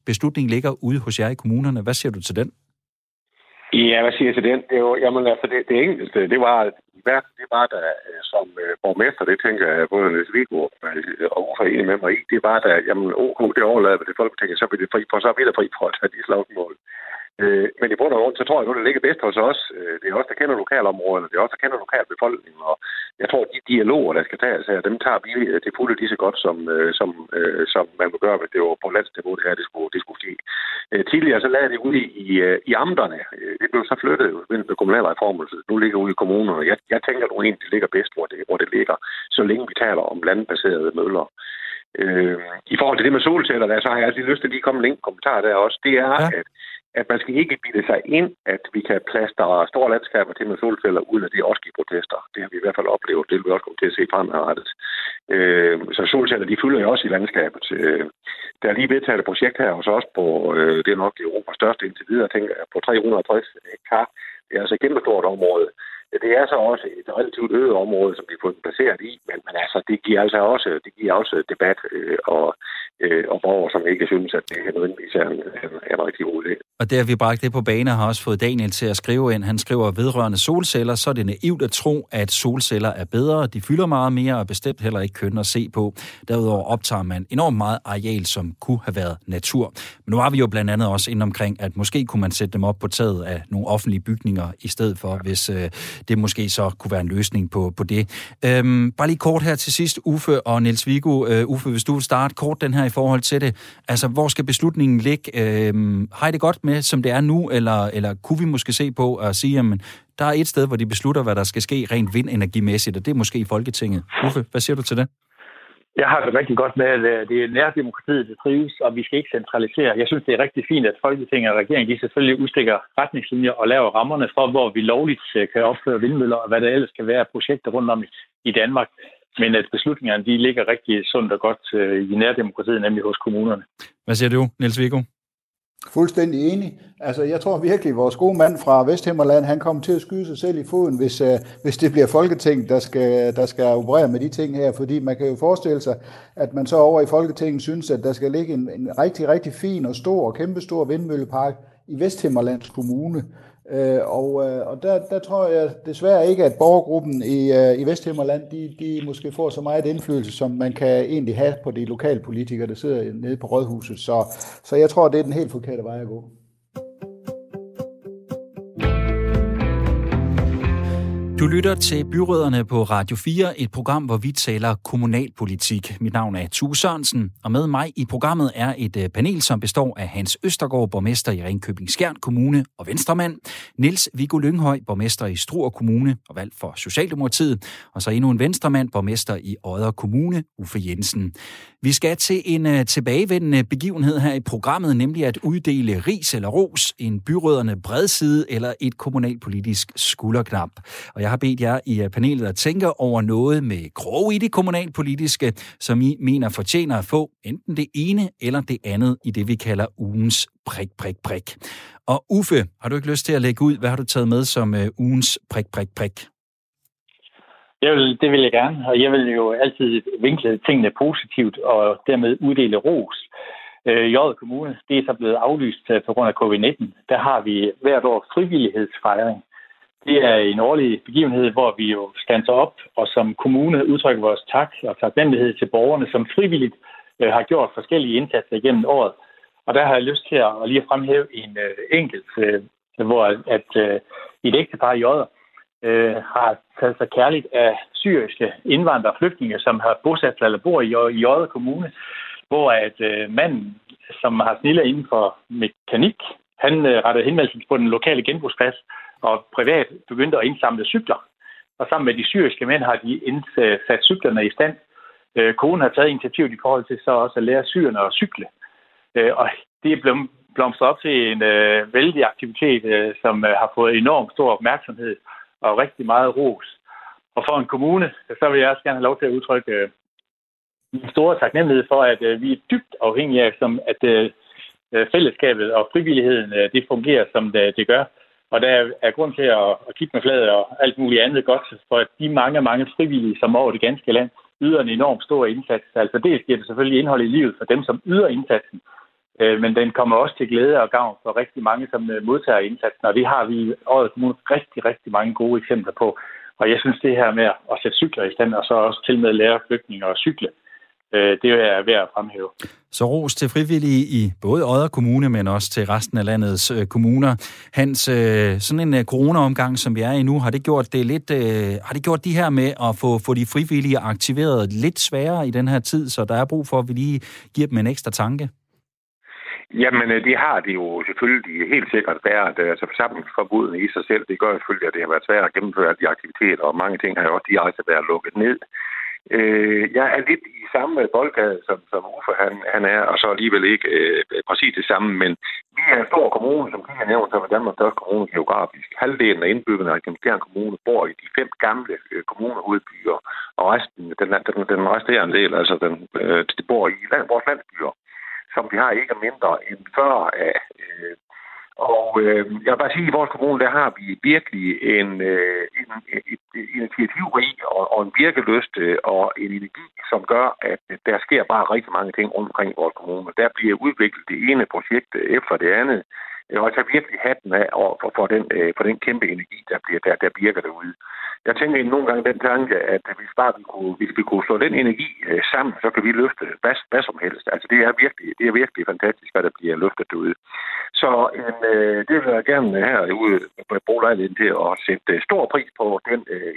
beslutningen ligger ude hos jer i kommunerne. Hvad siger du til den? Ja, hvad siger jeg til den? Det er jo, jamen, altså, det, det enkelte, det var, det var der øh, som øh, borgmester, det tænker jeg, både Niels Vigård øh, og Uffe enig med mig i, det var der, jamen, OK, det overlader vi til Folketinget, så bliver det fri for, så bliver det fri for at tage de slagsmål. Øh, men i bund og grund, så tror jeg nu, det ligger bedst hos os. Øh, det er også der kender lokalområderne, det er også der kender lokalbefolkningen, og jeg tror, de dialoger, der skal tages her, dem tager vi øh, til fulde lige så godt, som, øh, som, som man vil gøre, hvis det var på landsniveau, det her, det skulle, det skulle ske. Tidligere så lagde det ud i, i, i amterne. Det blev så flyttet med kommunalreformen, så nu ligger ude i kommunerne. Jeg, jeg tænker nu egentlig, det ligger bedst, hvor det, hvor det ligger, så længe vi taler om landbaserede møller. Øh, I forhold til det med solceller, der, så har jeg altid lyst til at lige komme en enkelt kommentar der også. Det er, ja. at at man skal ikke bilde sig ind, at vi kan plaster store landskaber til med solceller, uden at det også giver protester. Det har vi i hvert fald oplevet. Det vil vi også komme til at se fremadrettet. Øh, så solceller, de fylder jo også i landskabet. Øh, der er lige vedtaget et projekt her hos os på, øh, det er nok Europas største indtil videre, tænker jeg, på 360 hektar. Det er altså et kæmpe stort område. Det er så også et relativt øget område, som vi får placeret i, men, men altså, det giver altså også, det giver også debat øh, og, øh, og borgere, som ikke synes, at det er nødvendigvis er en, en, en rigtig god idé. Og det har vi bragt det på bane, har også fået Daniel til at skrive ind. Han skriver, vedrørende solceller, så er det naivt at tro, at solceller er bedre. De fylder meget mere og bestemt heller ikke kønne at se på. Derudover optager man enormt meget areal, som kunne have været natur. Men nu har vi jo blandt andet også ind omkring, at måske kunne man sætte dem op på taget af nogle offentlige bygninger i stedet for, hvis øh, det måske så kunne være en løsning på, på det. Øhm, bare lige kort her til sidst, Uffe og Niels Vigo. Øh, Uffe, hvis du vil starte kort den her i forhold til det. Altså, hvor skal beslutningen ligge? Øhm, har I det godt med, som det er nu, eller, eller kunne vi måske se på at sige, jamen, der er et sted, hvor de beslutter, hvad der skal ske rent vindenergimæssigt, og det er måske i Folketinget. Uffe, hvad siger du til det? Jeg har det rigtig godt med, at øh, det er nærdemokratiet, der trives, og vi skal ikke centralisere. Jeg synes, det er rigtig fint, at Folketinget og regeringen de selvfølgelig udstikker retningslinjer og laver rammerne for, hvor vi lovligt øh, kan opføre vindmøller, og hvad der ellers kan være projekter rundt om i Danmark. Men at beslutningerne de ligger rigtig sundt og godt øh, i nærdemokratiet, nemlig hos kommunerne. Hvad siger du, Niels Viggo? Fuldstændig enig. Altså, jeg tror virkelig, at vores gode mand fra Vesthimmerland, han kommer til at skyde sig selv i foden, hvis, øh, hvis det bliver Folketinget, der skal, der skal operere med de ting her. Fordi man kan jo forestille sig, at man så over i Folketinget synes, at der skal ligge en, en rigtig, rigtig fin og stor og kæmpestor vindmøllepark i Vesthimmerlands Kommune. Øh, og øh, og der, der tror jeg desværre ikke, at borgergruppen i, øh, i Vesthimmerland, de, de måske får så meget indflydelse, som man kan egentlig have på de lokalpolitikere, der sidder nede på Rådhuset. Så, så jeg tror, det er den helt forkerte vej at gå. Du lytter til Byråderne på Radio 4, et program, hvor vi taler kommunalpolitik. Mit navn er Tue Sørensen, og med mig i programmet er et øh, panel, som består af Hans Østergaard, borgmester i Ringkøbing Skjern Kommune og Venstremand, Niels Viggo Lynghøj, borgmester i Struer Kommune og valgt for Socialdemokratiet, og så endnu en venstremand, borgmester i Odder Kommune, Uffe Jensen. Vi skal til en øh, tilbagevendende begivenhed her i programmet, nemlig at uddele ris eller ros, en byråderne bredside eller et kommunalpolitisk skulderknap. Og jeg har bedt jer i øh, panelet at tænke over noget med grov i det kommunalpolitiske, som I mener fortjener at få enten det ene eller det andet i det, vi kalder ugens prik, prik, prik. Og Uffe, har du ikke lyst til at lægge ud, hvad har du taget med som øh, ugens prik, prik, prik? Jeg vil, det vil jeg gerne, og jeg vil jo altid vinkle tingene positivt og dermed uddele ros. Øh, Jøde Kommune, det er så blevet aflyst øh, på grund af covid-19. Der har vi hvert år frivillighedsfejring. Det er en årlig begivenhed, hvor vi jo standser op og som kommune udtrykker vores tak og taknemmelighed til borgerne, som frivilligt øh, har gjort forskellige indsatser igennem året. Og der har jeg lyst til at, at lige fremhæve en øh, enkelt, øh, hvor at øh, et ægtepar i Odder øh, har taget sig kærligt af syriske indvandrere og flygtninge, som har bosat sig eller bor i, i Odder Kommune, hvor at øh, manden, som har sniller inden for mekanik, han øh, rettede henvendelse på den lokale genbrugsplads, og privat begyndte at indsamle cykler. Og sammen med de syriske mænd har de indsat cyklerne i stand. Øh, konen har taget initiativ i forhold til så også at lære syrerne at cykle. Øh, og det er blevet blomstret op til en øh, vældig aktivitet, øh, som øh, har fået enormt stor opmærksomhed og rigtig meget ros. Og for en kommune, så vil jeg også gerne have lov til at udtrykke øh, store taknemmelighed for, at øh, vi er dybt afhængige af, som, at øh, øh fællesskabet og frivilligheden øh, det fungerer, som det, det gør. Og der er grund til at, at kigge med fladet og alt muligt andet godt, for at de mange, mange frivillige, som over det ganske land, yder en enorm stor indsats. Altså det giver det selvfølgelig indhold i livet for dem, som yder indsatsen, øh, men den kommer også til glæde og gavn for rigtig mange, som øh, modtager indsatsen, og det har vi i året kommune rigtig, rigtig mange gode eksempler på. Og jeg synes, det her med at sætte cykler i stand, og så også til med lære flygtninge og cykle, øh, det er værd at fremhæve. Så ros til frivillige i både Odder Kommune, men også til resten af landets øh, kommuner. Hans, øh, sådan en øh, corona-omgang, som vi er i nu, har det gjort det lidt, øh, har det gjort de her med at få, få de frivillige aktiveret lidt sværere i den her tid, så der er brug for, at vi lige giver dem en ekstra tanke? Jamen, det har det jo selvfølgelig helt sikkert været. Altså forsamlingsforbudene i sig selv, det gør selvfølgelig, at det har været svært at gennemføre de aktiviteter, og mange ting har jo også direkte været lukket ned. Øh, jeg er lidt i samme boldgade, som, som Uffe han, han er, og så alligevel ikke øh, præcis det samme, men vi er en stor kommune, som kan have nævnt som er Danmarks største kommune geografisk. Halvdelen af indbyggerne i Kjensbjerg Kommune bor i de fem gamle øh, kommunehovedbyer, og resten, den, den, den resterende del, altså den, øh, de bor i land, vores landsbyer, som vi har ikke mindre end 40 af. Øh, og øh, jeg vil bare sige, at i vores kommune, der har vi virkelig en, øh, en, et, et initiativrig og, og en virkelyst og en energi, som gør, at der sker bare rigtig mange ting rundt omkring i vores kommune. Der bliver udviklet det ene projekt efter det andet, Øh, og jeg tager virkelig hatten af for, for, den, øh, for den kæmpe energi, der, bliver, der, der virker derude. Jeg tænker nogle gange den tanke, at hvis bare vi kunne, hvis vi kunne slå den energi øh, sammen, så kan vi løfte hvad, hvad som helst. Altså det er virkelig, det er virkelig fantastisk, hvad der bliver løftet derude. Så en, øh, det vil jeg gerne øh, herude bruge lejligheden til at sætte øh, stor pris på den øh,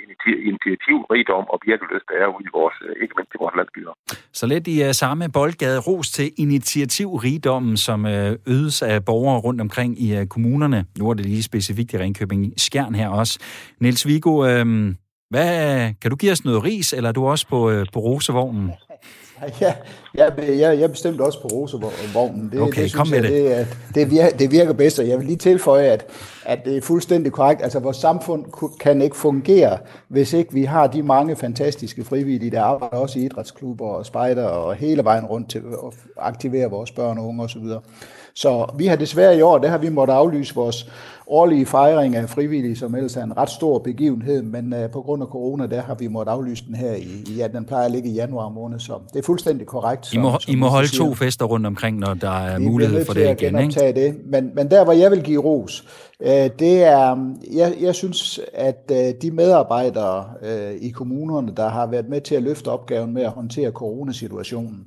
initiativrigdom og virkeløst, der er ude i vores, øh, ikke mindst i vores landsbyer. Så lidt i uh, samme boldgade ros til initiativrigdommen, som øh, ydes af borgere rundt omkring i uh, kommunerne. Nu er det lige specifikt i Ringkøbing Skjern her også. Niels Vigo, uh, hvad, kan du give os noget ris, eller er du også på, uh, på rosevognen? Ja, jeg, jeg, jeg bestemt også på Rosevognen. Det, okay, det, kom med jeg, det. Det, det, virker, det virker bedst, og jeg vil lige tilføje, at, at det er fuldstændig korrekt. Altså, vores samfund kan ikke fungere, hvis ikke vi har de mange fantastiske frivillige, der arbejder også i idrætsklubber og spejder og hele vejen rundt til at aktivere vores børn og unge osv. Så vi har desværre i år, der har vi måttet aflyse vores årlige fejring af frivillige, som ellers er en ret stor begivenhed, men uh, på grund af corona, der har vi måttet aflyse den her i, ja, den plejer at ligge i januar måned, så det er fuldstændig korrekt. Som, I må, som I må holde siger. to fester rundt omkring, når der er vi mulighed for det igen, ikke? det, men, men der, hvor jeg vil give ros, uh, det er, jeg, jeg synes, at uh, de medarbejdere uh, i kommunerne, der har været med til at løfte opgaven med at håndtere coronasituationen,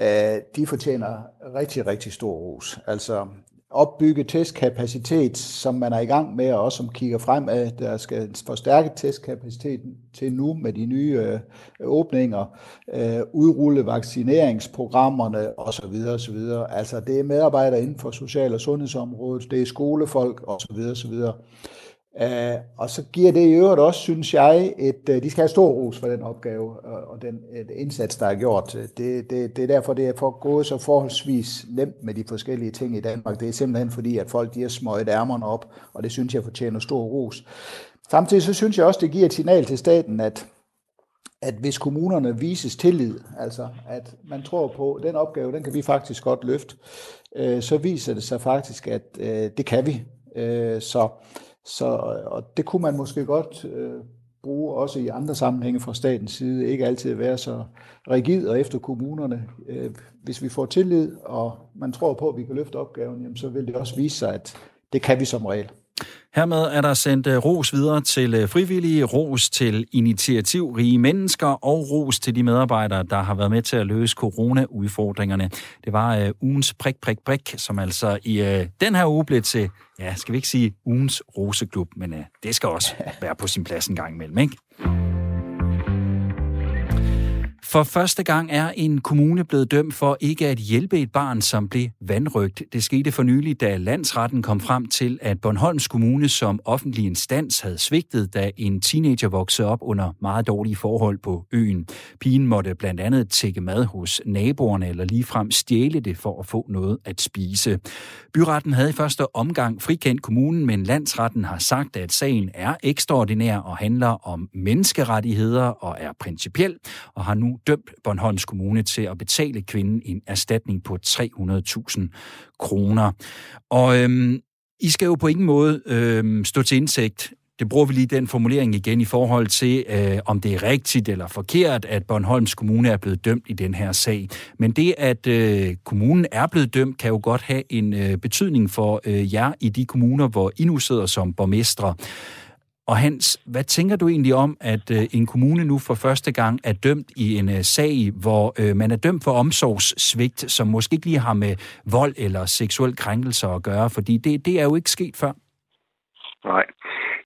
Øh, de fortjener rigtig, rigtig stor ros. Altså, opbygge testkapacitet, som man er i gang med, og også som kigger frem af, der skal forstærke testkapaciteten til nu med de nye øh, åbninger, øh, udrulle vaccineringsprogrammerne osv. osv. Altså det er medarbejdere inden for social- og sundhedsområdet, det er skolefolk osv. osv. Uh, og så giver det i øvrigt også, synes jeg, et, uh, de skal have stor ros for den opgave og, og den et indsats, der er gjort. Det, det, det er derfor, det er for gået så forholdsvis nemt med de forskellige ting i Danmark. Det er simpelthen fordi, at folk de har smøget ærmerne op, og det synes jeg fortjener stor ros. Samtidig så synes jeg også, det giver et signal til staten, at, at hvis kommunerne vises tillid, altså at man tror på, at den opgave, den kan vi faktisk godt løfte, uh, så viser det sig faktisk, at uh, det kan vi. Uh, så så, og det kunne man måske godt øh, bruge også i andre sammenhænge fra statens side, ikke altid være så rigid og efter kommunerne. Øh, hvis vi får tillid, og man tror på, at vi kan løfte opgaven, jamen, så vil det også vise sig, at det kan vi som regel. Hermed er der sendt øh, ros videre til øh, frivillige, ros til initiativrige mennesker og ros til de medarbejdere, der har været med til at løse corona-udfordringerne. Det var uh, ugens prik, prik, prik, som altså i den her uge blev til, ja, skal vi ikke sige ugens roseklub, men det skal også være på sin plads en gang imellem, ikke? For første gang er en kommune blevet dømt for ikke at hjælpe et barn, som blev vandrygt. Det skete for nylig, da landsretten kom frem til, at Bornholms Kommune som offentlig instans havde svigtet, da en teenager voksede op under meget dårlige forhold på øen. Pigen måtte blandt andet tække mad hos naboerne eller ligefrem stjæle det for at få noget at spise. Byretten havde i første omgang frikendt kommunen, men landsretten har sagt, at sagen er ekstraordinær og handler om menneskerettigheder og er principiel, og har nu dømt Bornholms Kommune til at betale kvinden en erstatning på 300.000 kroner. Og øhm, I skal jo på ingen måde øhm, stå til indsigt det bruger vi lige den formulering igen i forhold til, øh, om det er rigtigt eller forkert, at Bornholms Kommune er blevet dømt i den her sag. Men det, at øh, kommunen er blevet dømt, kan jo godt have en øh, betydning for øh, jer i de kommuner, hvor I nu sidder som borgmestre. Og Hans, hvad tænker du egentlig om, at øh, en kommune nu for første gang er dømt i en øh, sag, hvor øh, man er dømt for omsorgssvigt, som måske ikke lige har med vold eller seksuel krænkelse at gøre, fordi det, det er jo ikke sket før? Nej.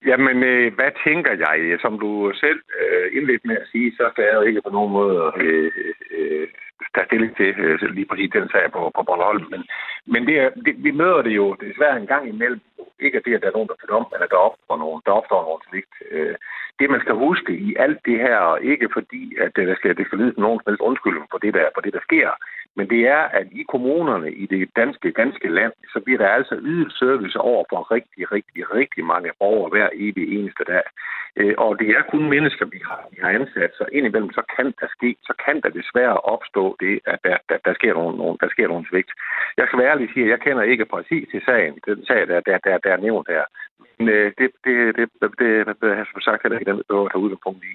Jamen, øh, hvad tænker jeg? Som du selv øh, indledte med at sige, så skal jeg jo ikke på nogen måde øh, øh, tage stilling til øh, lige præcis den sag på, på Bornholm. Men, men det er, det, vi møder det jo desværre en gang imellem ikke at det, at der er nogen, der er om, eller der opstår nogen, der opstår nogen. Øh, det, man skal huske i alt det her, ikke fordi, at øh, der skal, det skal lyde som nogen som helst undskyldning for det, der, for det, der sker, men det er, at i kommunerne i det danske, danske land, så bliver der altså ydet service over for rigtig, rigtig, rigtig mange borgere hver evig eneste dag. Og det er kun mennesker, vi har, vi har ansat, så indimellem så kan der ske, så kan der desværre opstå det, at der, der, der, sker, nogle, der sker nogle svigt. Jeg skal være ærlig sige, at jeg kender ikke præcis til sagen, den sag, der, der, der, der er nævnt her. Men det, det, det, det, det har jeg som sagt heller ikke den, der tage udgangspunkt i.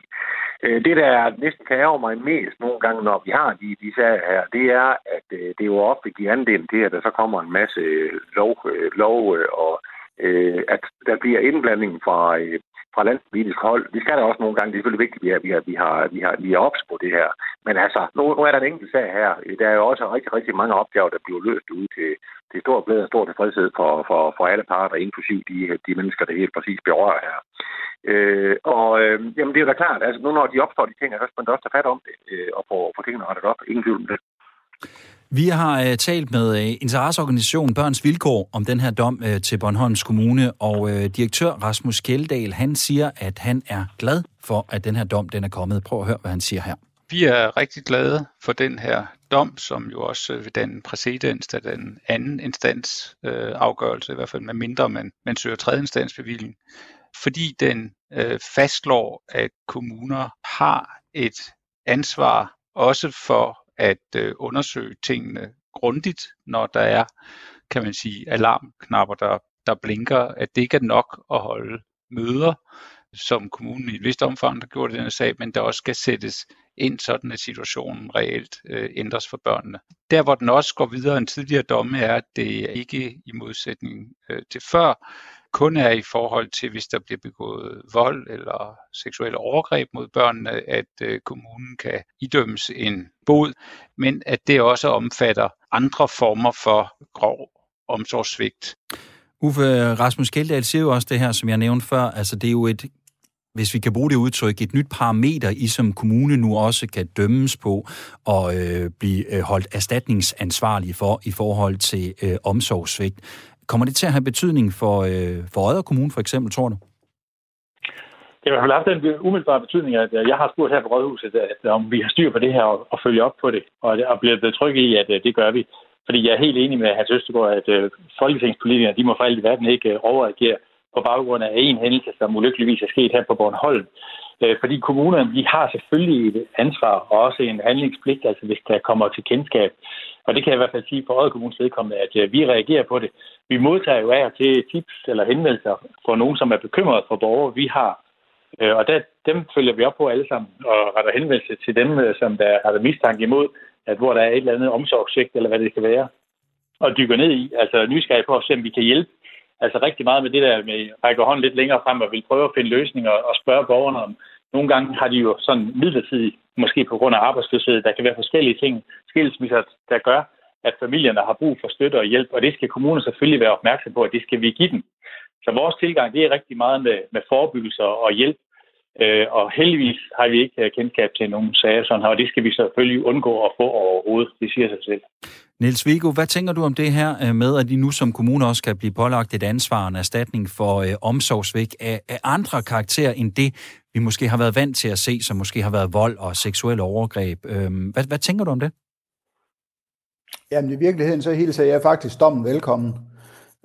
Det, der næsten kan ærge mig mest nogle gange, når vi har de, de sager her, det er, at øh, det er jo op i de andelen til, at der så kommer en masse øh, lov, øh, lov og øh, at der bliver indblanding fra, øh, fra landspolitisk hold. Vi skal da også nogle gange, det er selvfølgelig vigtigt, at vi har, vi har, vi har, vi har ops på det her. Men altså, nu, nu er der en enkelt sag her. Der er jo også rigtig, rigtig mange opgaver, der bliver løst ud til, til stor glæde og stor tilfredshed for, for, for alle parter, inklusiv de, de mennesker, der helt præcis berører her. Øh, og øh, jamen, det er jo da klart, altså nu når de opstår de ting, så skal man da også tage fat om det øh, og få, få tingene rettet op. Ingen tvivl om det. Vi har øh, talt med øh, interesseorganisationen Børns Vilkår om den her dom øh, til Bornholms Kommune, og øh, direktør Rasmus Kjeldahl, han siger, at han er glad for, at den her dom den er kommet. Prøv at høre, hvad han siger her. Vi er rigtig glade for den her dom, som jo også øh, vil danne præcedens til den anden instans øh, afgørelse, i hvert fald med mindre man, man søger tredje instans bevilling, fordi den øh, fastslår, at kommuner har et ansvar også for at øh, undersøge tingene grundigt, når der er, kan man sige, alarmknapper, der, der blinker, at det ikke er nok at holde møder, som kommunen i et vist omfang har gjort i denne sag, men der også skal sættes ind, sådan at situationen reelt øh, ændres for børnene. Der, hvor den også går videre end tidligere domme, er, at det ikke i modsætning øh, til før, kun er i forhold til, hvis der bliver begået vold eller seksuelle overgreb mod børnene, at øh, kommunen kan idømmes en bod, men at det også omfatter andre former for grov omsorgssvigt. Uffe Rasmus Kjeldahl siger jo også det her, som jeg nævnte før, altså det er jo et hvis vi kan bruge det udtryk, et nyt parameter, I som kommune nu også kan dømmes på og øh, blive øh, holdt erstatningsansvarlige for i forhold til øh, omsorgssvigt. Kommer det til at have betydning for, øh, for Odder Kommune for eksempel, tror du? Det har i hvert fald haft den umiddelbare betydning, at øh, jeg har spurgt her på Rådhuset, at øh, om vi har styr på det her og, og følge op på det, og, øh, og bliver betrykket i, at det gør vi. Fordi jeg er helt enig med Hans Østergaard, at øh, folketingspolitikerne, de må for alt i verden ikke øh, overreagere på baggrund af en hændelse, som ulykkeligvis er sket her på Bornholm. Øh, fordi kommunerne, de har selvfølgelig et ansvar og også en handlingspligt, altså hvis der kommer til kendskab. Og det kan jeg i hvert fald sige for Odde Kommunes vedkommende, at øh, vi reagerer på det. Vi modtager jo af og til tips eller henvendelser fra nogen, som er bekymret for borgere, vi har. Øh, og der, dem følger vi op på alle sammen og retter henvendelse til dem, som der har mistanke imod, at hvor der er et eller andet omsorgssvigt, eller hvad det skal være, og dykker ned i, altså nysgerrig på at se, om vi kan hjælpe. Altså rigtig meget med det der med at række hånden lidt længere frem og vil prøve at finde løsninger og spørge borgerne om, nogle gange har de jo sådan midlertidigt, måske på grund af arbejdsløshed, der kan være forskellige ting, skilsmisser, der gør, at familierne har brug for støtte og hjælp, og det skal kommunen selvfølgelig være opmærksom på, at det skal vi give dem. Så vores tilgang, det er rigtig meget med, med forebyggelse og hjælp, øh, og heldigvis har vi ikke øh, kendskab til nogen sager sådan her, og det skal vi selvfølgelig undgå at få overhovedet. Det siger sig selv. Niels Vigo, hvad tænker du om det her øh, med, at de nu som kommune også kan blive pålagt et ansvar og en erstatning for øh, omsorgsvæk af, af andre karakterer end det, vi måske har været vant til at se, som måske har været vold og seksuelle overgreb. Øh, hvad, hvad tænker du om det? Jamen i virkeligheden så hilser jeg faktisk dommen velkommen.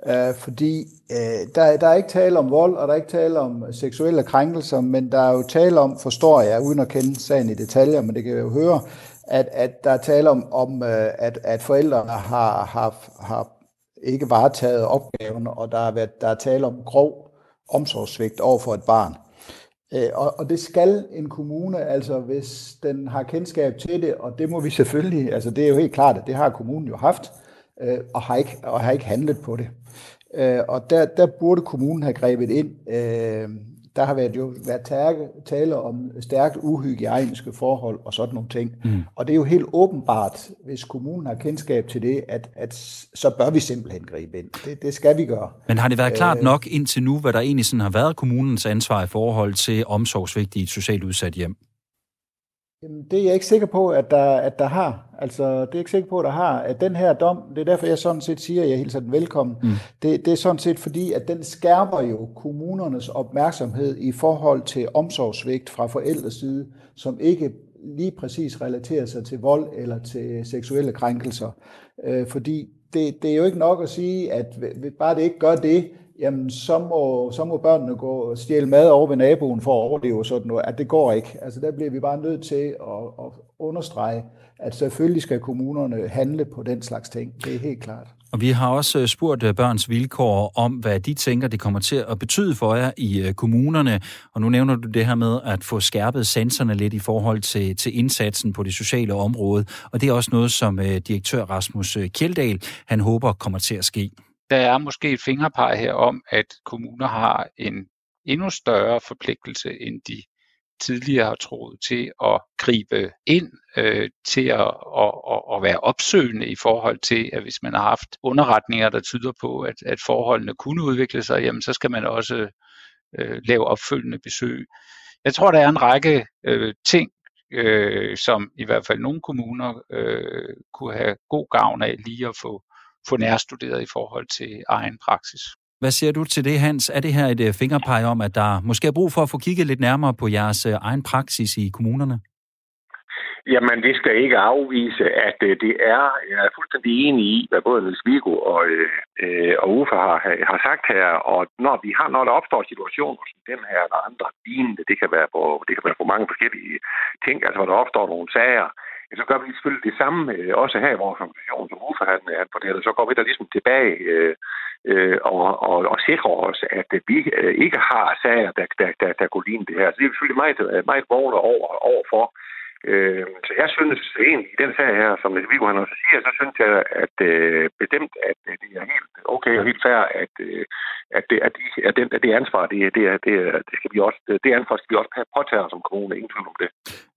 Øh, fordi øh, der, der er ikke tale om vold, og der er ikke tale om seksuelle krænkelser, men der er jo tale om, forstår jeg, uden at kende sagen i detaljer, men det kan jeg jo høre, at, at der er tale om, om øh, at, at forældrene har, har, har ikke varetaget opgaven, og der er, været, der er tale om grov omsorgssvigt over for et barn. Øh, og, og det skal en kommune, altså hvis den har kendskab til det, og det må vi selvfølgelig, altså det er jo helt klart, at det har kommunen jo haft, øh, og, har ikke, og har ikke handlet på det. Øh, og der, der burde kommunen have grebet ind der har været jo været tale, tale om stærkt uhygiejniske forhold og sådan nogle ting. Mm. Og det er jo helt åbenbart, hvis kommunen har kendskab til det, at, at så bør vi simpelthen gribe ind. Det, det skal vi gøre. Men har det været klart øh, nok indtil nu, hvad der egentlig sådan har været kommunens ansvar i forhold til omsorgsvigt i et socialt udsat hjem? Jamen, det er jeg ikke sikker på, at der, at der har. Altså, det er jeg ikke sikker på, at der har. At den her dom, det er derfor, jeg sådan set siger, at jeg hilser den velkommen. Mm. Det, det er sådan set fordi, at den skærper jo kommunernes opmærksomhed i forhold til omsorgsvigt fra forældres side, som ikke lige præcis relaterer sig til vold eller til seksuelle krænkelser. Øh, fordi det, det er jo ikke nok at sige, at bare det ikke gør det, jamen så må, så må børnene gå og stjæle mad over ved naboen for at overleve sådan noget. At det går ikke. Altså der bliver vi bare nødt til at, at understrege, at selvfølgelig skal kommunerne handle på den slags ting. Det er helt klart. Og vi har også øh, spurgt øh, børns vilkår om, hvad de tænker, det kommer til at betyde for jer i øh, kommunerne. Og nu nævner du det her med at få skærpet sanserne lidt i forhold til, til indsatsen på det sociale område. Og det er også noget, som direktør Rasmus Kjeldal, han håber kommer til at ske der er måske et fingerpeg her om, at kommuner har en endnu større forpligtelse, end de tidligere har troet til at gribe ind, øh, til at, at, at, at være opsøgende i forhold til, at hvis man har haft underretninger, der tyder på, at, at forholdene kunne udvikle sig, jamen så skal man også øh, lave opfølgende besøg. Jeg tror, der er en række øh, ting, øh, som i hvert fald nogle kommuner øh, kunne have god gavn af lige at få få nærstuderet i forhold til egen praksis. Hvad siger du til det, Hans? Er det her et øh, fingerpege om, at der måske er brug for at få kigget lidt nærmere på jeres øh, egen praksis i kommunerne? Jamen, det skal ikke afvise, at øh, det er, jeg er fuldstændig enig i, hvad både Niels Viggo og, øh, og Uffe har, har sagt her, og når, vi har, når der opstår situationer som den her, eller andre lignende, det kan være på, det kan være på mange forskellige ting, altså hvor der opstår nogle sager, så gør vi selvfølgelig det samme øh, også her i vores organisation, som Uffe han, han fortæller, så går vi der ligesom tilbage øh, øh, og, og, og sikrer os, at øh, vi øh, ikke har sager, der, der, der, der kunne ligne det her. Så det er vi selvfølgelig meget, meget vågne over, over for. Øh, så jeg synes egentlig, i den sag her, som Viggo han også siger, så synes jeg, at øh, bestemt, at øh, det er helt okay og helt fair, at, øh, at, det, at, de, at, den, at det ansvar, det, det, det, det, skal vi også, det ansvar skal vi også påtage som kommune, ingen tvivl om det.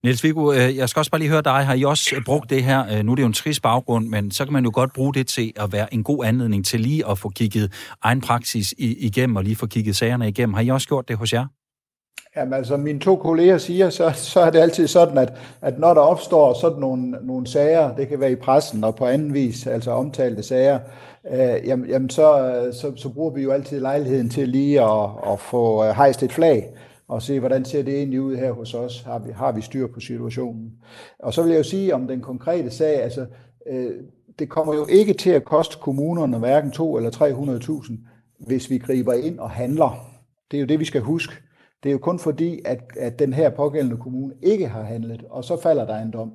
Niels Viggo, øh, jeg skal også bare lige høre dig. Har I også brugt det her? Øh, nu er det jo en trist baggrund, men så kan man jo godt bruge det til at være en god anledning til lige at få kigget egen praksis igennem og lige få kigget sagerne igennem. Har I også gjort det hos jer? Jamen som mine to kolleger siger, så, så er det altid sådan, at, at når der opstår sådan nogle, nogle sager, det kan være i pressen og på anden vis, altså omtalte sager, øh, jamen, jamen så, så, så bruger vi jo altid lejligheden til lige at, at få øh, hejst et flag og se, hvordan ser det egentlig ud her hos os? Har vi, har vi styr på situationen? Og så vil jeg jo sige om den konkrete sag, altså, øh, det kommer jo ikke til at koste kommunerne hverken 2 eller 300.000, hvis vi griber ind og handler. Det er jo det, vi skal huske. Det er jo kun fordi, at, at den her pågældende kommune ikke har handlet, og så falder der en dom.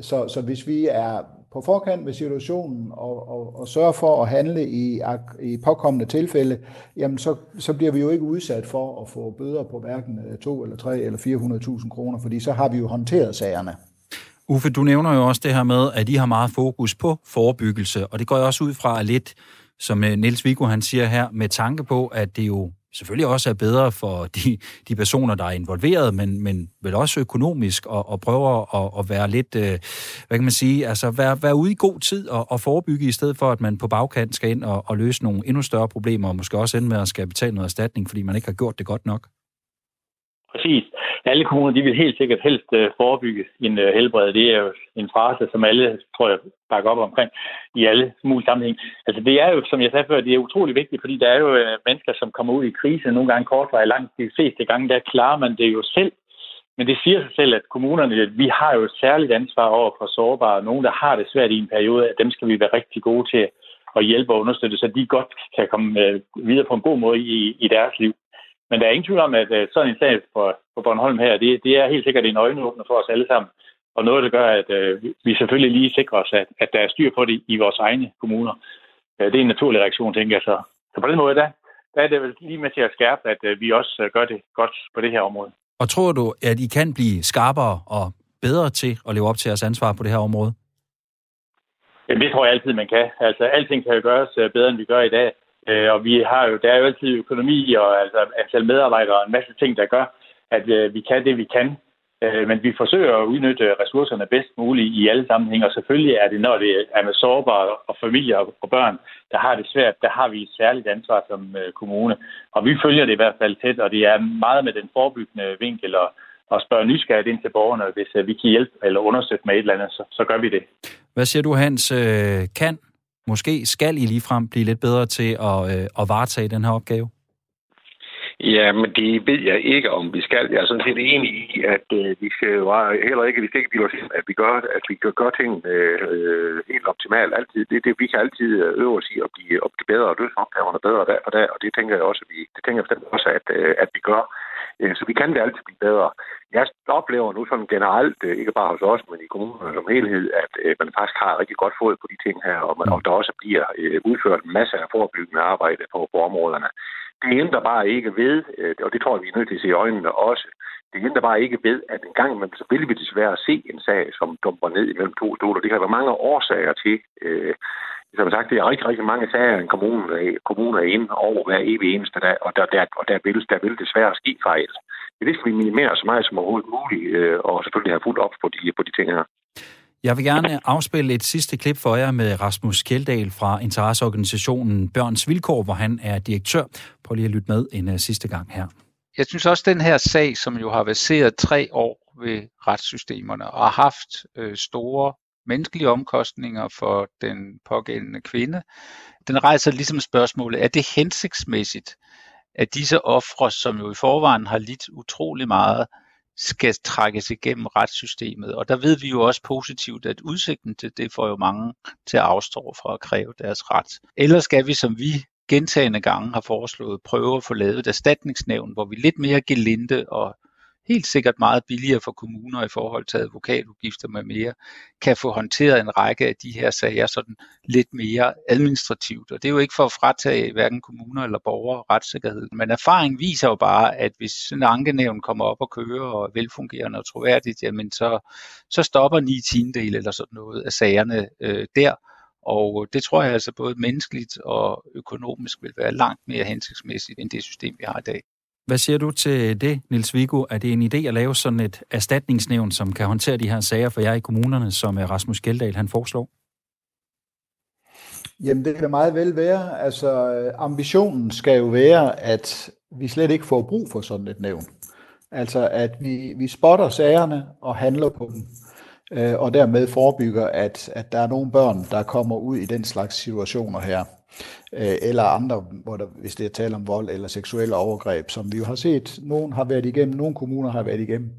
Så, så hvis vi er på forkant med situationen og, og, og sørger for at handle i, i påkommende tilfælde, jamen så, så bliver vi jo ikke udsat for at få bøder på hverken øh, 2 eller 3 eller 400.000 kroner, fordi så har vi jo håndteret sagerne. Uffe, du nævner jo også det her med, at I har meget fokus på forebyggelse, og det går jeg også ud fra lidt, som øh, Niels Viggo han siger her, med tanke på, at det jo selvfølgelig også er bedre for de, de personer, der er involveret, men, men vel også økonomisk, og, og prøver at, at være lidt, øh, hvad kan man sige, altså være, være ude i god tid og, og forebygge, i stedet for, at man på bagkant skal ind og, og løse nogle endnu større problemer, og måske også ende med at skal betale noget erstatning, fordi man ikke har gjort det godt nok. Præcis. Alle kommuner de vil helt sikkert helst øh, forebygge en øh, helbred. Det er jo en frase, som alle, tror jeg, bakker op omkring i alle mulige sammenhæng. Altså det er jo, som jeg sagde før, det er utrolig vigtigt, fordi der er jo øh, mennesker, som kommer ud i krise, nogle gange kortvarigt, langt de fleste gange, der klarer man det jo selv. Men det siger sig selv, at kommunerne, vi har jo et særligt ansvar over for sårbare, nogen, der har det svært i en periode, at dem skal vi være rigtig gode til at hjælpe og understøtte, så de godt kan komme videre på en god måde i, i deres liv. Men der er ingen tvivl om, at øh, sådan en sag på, på Bornholm her, det, det er helt sikkert en øjenåbner for os alle sammen. Og noget, der gør, at øh, vi selvfølgelig lige sikrer os, at, at der er styr på det i vores egne kommuner. Ja, det er en naturlig reaktion, tænker jeg så. Så på den måde, der, der er det vel lige med til at skærpe, at øh, vi også øh, gør det godt på det her område. Og tror du, at I kan blive skarpere og bedre til at leve op til jeres ansvar på det her område? Jamen, det tror jeg altid, man kan. Altså, alting kan jo gøres øh, bedre, end vi gør i dag. Øh, og vi har jo, der er jo altid økonomi og altså, antal medarbejdere og en masse ting, der gør, at øh, vi kan det, vi kan. Øh, men vi forsøger at udnytte ressourcerne bedst muligt i alle sammenhænge, og selvfølgelig er det, når det er med sårbare og familier og børn, der har det svært, der har vi et særligt ansvar som øh, kommune. Og vi følger det i hvert fald tæt, og det er meget med den forebyggende vinkel og, og spørge nysgerrigt ind til borgerne, hvis øh, vi kan hjælpe eller understøtte med et eller andet, så, så gør vi det. Hvad siger du, Hans? Øh, kan Måske skal I ligefrem blive lidt bedre til at, øh, at varetage den her opgave? Ja, men det ved jeg ikke, om vi skal. Jeg er sådan set enig i, at øh, vi skal jo heller ikke, vi skal ikke blive os at vi gør, at vi gør ting øh, øh, helt optimalt. Altid. Det, det, vi kan altid øh, øve os i at blive, at blive bedre og løse opgaverne bedre dag for dag, og det tænker jeg også, at vi, det tænker jeg også, at, øh, at vi gør. Øh, så vi kan det altid blive bedre. Jeg oplever nu sådan generelt, øh, ikke bare hos os, men i kommunerne som helhed, at øh, man faktisk har rigtig godt fået på de ting her, og, man, og der også bliver øh, udført masser masse af forebyggende arbejde på, på områderne. Det ændrer bare ikke ved, og det tror jeg, vi er nødt til at se i øjnene også, det ændrer bare ikke ved, at en gang imellem, så vil vi desværre se en sag, som dumper ned imellem to stoler. Det kan være mange årsager til. Øh, som sagt, det er rigtig, rigtig mange sager, en kommune, kommune er inde over hver evig eneste dag, og der, der, og der, vil, der vil desværre ske fejl. Det skal vi minimere så meget som overhovedet muligt, øh, og selvfølgelig have fuldt op på de, på de ting her. Jeg vil gerne afspille et sidste klip for jer med Rasmus Kjeldahl fra interesseorganisationen Børns Vilkår, hvor han er direktør. Prøv lige at lytte med en uh, sidste gang her. Jeg synes også, at den her sag, som jo har været tre år ved retssystemerne og har haft øh, store menneskelige omkostninger for den pågældende kvinde. Den rejser ligesom spørgsmålet, er det hensigtsmæssigt, at disse ofre, som jo i forvejen har lidt utrolig meget, skal trækkes igennem retssystemet. Og der ved vi jo også positivt, at udsigten til det får jo mange til at afstå fra at kræve deres ret. Eller skal vi, som vi gentagende gange har foreslået, prøve at få lavet et erstatningsnævn, hvor vi lidt mere gelinde og helt sikkert meget billigere for kommuner i forhold til advokatudgifter med mere, kan få håndteret en række af de her sager sådan lidt mere administrativt. Og det er jo ikke for at fratage hverken kommuner eller borgere retssikkerhed. Men erfaring viser jo bare, at hvis en ankenævn kommer op og kører og er velfungerende og troværdigt, jamen så, så stopper 9 tiendel eller sådan noget af sagerne øh, der. Og det tror jeg altså både menneskeligt og økonomisk vil være langt mere hensigtsmæssigt end det system, vi har i dag. Hvad siger du til det, Nils Viggo? Er det en idé at lave sådan et erstatningsnævn, som kan håndtere de her sager for jer i kommunerne, som øh, Rasmus Gjeldahl han foreslår? Jamen, det kan meget vel være. Altså, øh, ambitionen skal jo være, at vi slet ikke får brug for sådan et nævn. Altså, at vi, vi spotter sagerne og handler på dem, øh, og dermed forebygger, at, at der er nogle børn, der kommer ud i den slags situationer her. Øh, eller andre, hvor der, hvis det er tale om vold eller seksuelle overgreb, som vi jo har set, nogen har været igennem, nogle kommuner har været igennem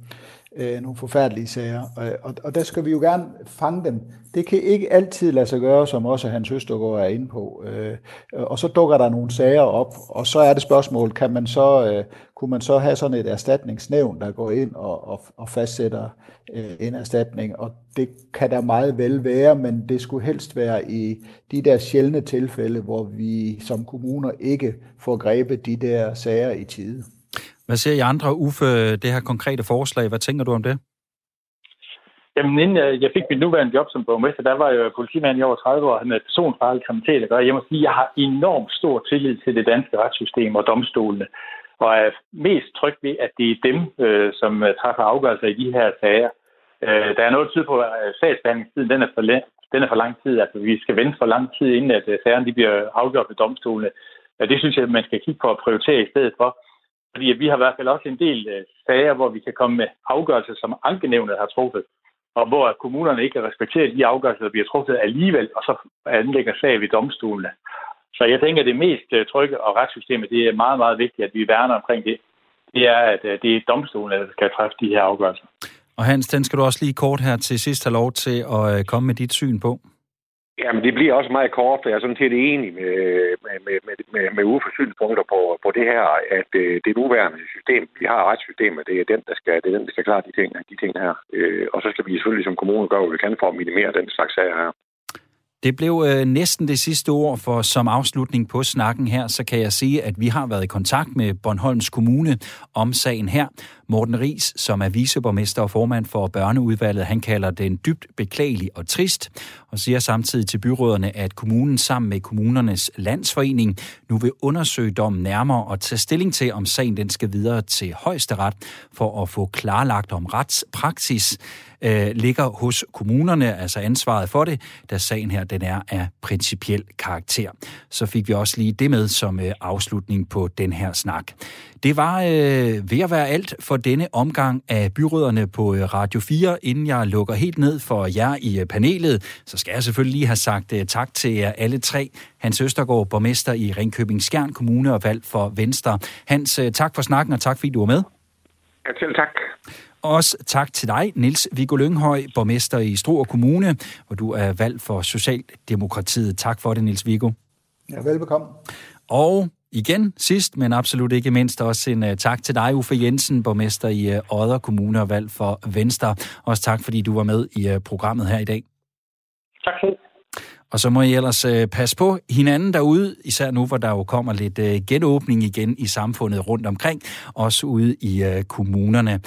øh, nogle forfærdelige sager, og, og, og der skal vi jo gerne fange dem. Det kan ikke altid lade sig gøre, som også Hans Østergaard er inde på. Øh, og så dukker der nogle sager op, og så er det spørgsmål, kan man så, øh, kunne man så have sådan et erstatningsnævn, der går ind og, og, og fastsætter øh, en erstatning, og det kan der meget vel være, men det skulle helst være i de der sjældne tilfælde, hvor vi som kommuner ikke får grebet de der sager i tide. Hvad ser I andre, Uffe, det her konkrete forslag? Hvad tænker du om det? Jamen, inden jeg, jeg fik mit nuværende job som borgmester, der var jeg politimand i over 30 år, med personfarlig kriminalitet at gøre. Jeg må sige, at jeg har enormt stor tillid til det danske retssystem og domstolene, og er mest tryg ved, at det er dem, øh, som øh, træffer afgørelser i de her sager. Øh, der er noget tid på, at sagsbehandlingstiden den er, for, den er for lang tid. Altså, vi skal vente for lang tid, inden at øh, sagerne de bliver afgjort ved domstolene. Det synes jeg, man skal kigge på at prioritere i stedet for. Fordi vi har i hvert fald også en del øh, sager, hvor vi kan komme med afgørelser, som ankenævnet har truffet, og hvor kommunerne ikke respekterer de afgørelser, der bliver truffet alligevel, og så anlægger sag ved domstolene. Så jeg tænker, at det mest øh, trygge og retssystemet, det er meget, meget vigtigt, at vi værner omkring det. Det er, at øh, det er domstolen, der skal træffe de her afgørelser. Og Hans, den skal du også lige kort her til sidst have lov til at øh, komme med dit syn på. Jamen, det bliver også meget kort, for jeg er sådan set enig med, med, med, med, med, med Uffe synspunkter på, på det her, at øh, det nuværende system, vi har retssystemet, det er den, der skal, det er den, der skal klare de ting, de ting her. Øh, og så skal vi selvfølgelig som kommune gøre, hvad vi kan for at minimere den slags sager her. Det blev øh, næsten det sidste ord, for som afslutning på snakken her, så kan jeg sige, at vi har været i kontakt med Bornholms Kommune om sagen her. Morten Ries, som er viceborgmester og formand for børneudvalget, han kalder den dybt beklagelig og trist, og siger samtidig til byråderne, at kommunen sammen med kommunernes landsforening nu vil undersøge dommen nærmere og tage stilling til, om sagen den skal videre til højesteret for at få klarlagt om retspraksis øh, ligger hos kommunerne, altså ansvaret for det, da sagen her den er af principiel karakter. Så fik vi også lige det med som øh, afslutning på den her snak. Det var øh, ved at være alt for denne omgang af byråderne på øh, Radio 4. Inden jeg lukker helt ned for jer i øh, panelet, så skal jeg selvfølgelig lige have sagt øh, tak til jer alle tre. Hans Østergaard, borgmester i Ringkøbing Skjern Kommune og valgt for Venstre. Hans, øh, tak for snakken, og tak fordi du var med. Ja, selv tak. Også tak til dig, Nils Viggo Lynghøj, borgmester i Struer Kommune, hvor du er valgt for Socialdemokratiet. Tak for det, Nils Viggo. Ja, velbekomme. Og igen, sidst, men absolut ikke mindst, også en uh, tak til dig, Uffe Jensen, borgmester i uh, Odder Kommune og valgt for Venstre. Også tak, fordi du var med i uh, programmet her i dag. Tak for og så må I ellers øh, passe på hinanden derude, især nu, hvor der jo kommer lidt øh, genåbning igen i samfundet rundt omkring, også ude i øh, kommunerne.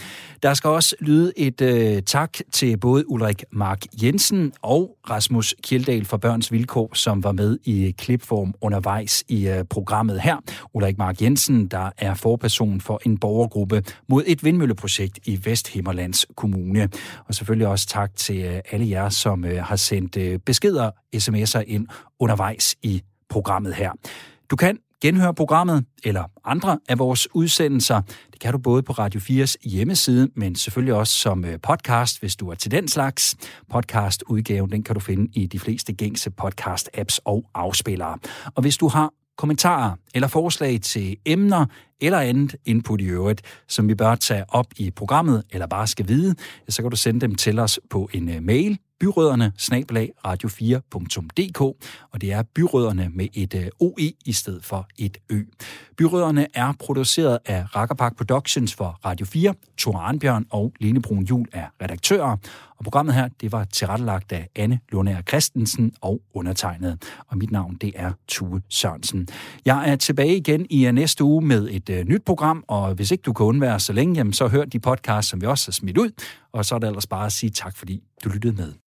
Der skal også lyde et øh, tak til både Ulrik Mark Jensen og Rasmus Kjeldal fra Børns Vilkår, som var med i klipform undervejs i øh, programmet her. Ulrik Mark Jensen, der er forperson for en borgergruppe mod et vindmølleprojekt i Vesthimmerlands Kommune. Og selvfølgelig også tak til øh, alle jer, som øh, har sendt øh, beskeder sms'er ind undervejs i programmet her. Du kan genhøre programmet eller andre af vores udsendelser. Det kan du både på Radio 4's hjemmeside, men selvfølgelig også som øh, podcast, hvis du er til den slags. Podcastudgaven, den kan du finde i de fleste gængse podcast-apps og afspillere. Og hvis du har kommentarer eller forslag til emner eller andet input i øvrigt, som vi bør tage op i programmet, eller bare skal vide, så kan du sende dem til os på en øh, mail, byrødderne radio4.dk, og det er byrødderne med et øh, OE i stedet for et Ø. Byrødderne er produceret af Rakkerpark Productions for Radio 4. Thor Arnbjørn og Lene Brun Jul er redaktører, og programmet her, det var tilrettelagt af Anne Lundager Christensen og undertegnet. Og mit navn, det er Tue Sørensen. Jeg er tilbage igen i øh, næste uge med et uh, nyt program, og hvis ikke du kan undvære så længe, jamen, så hør de podcast, som vi også har smidt ud. Og så er det ellers bare at sige tak, fordi du lyttede med.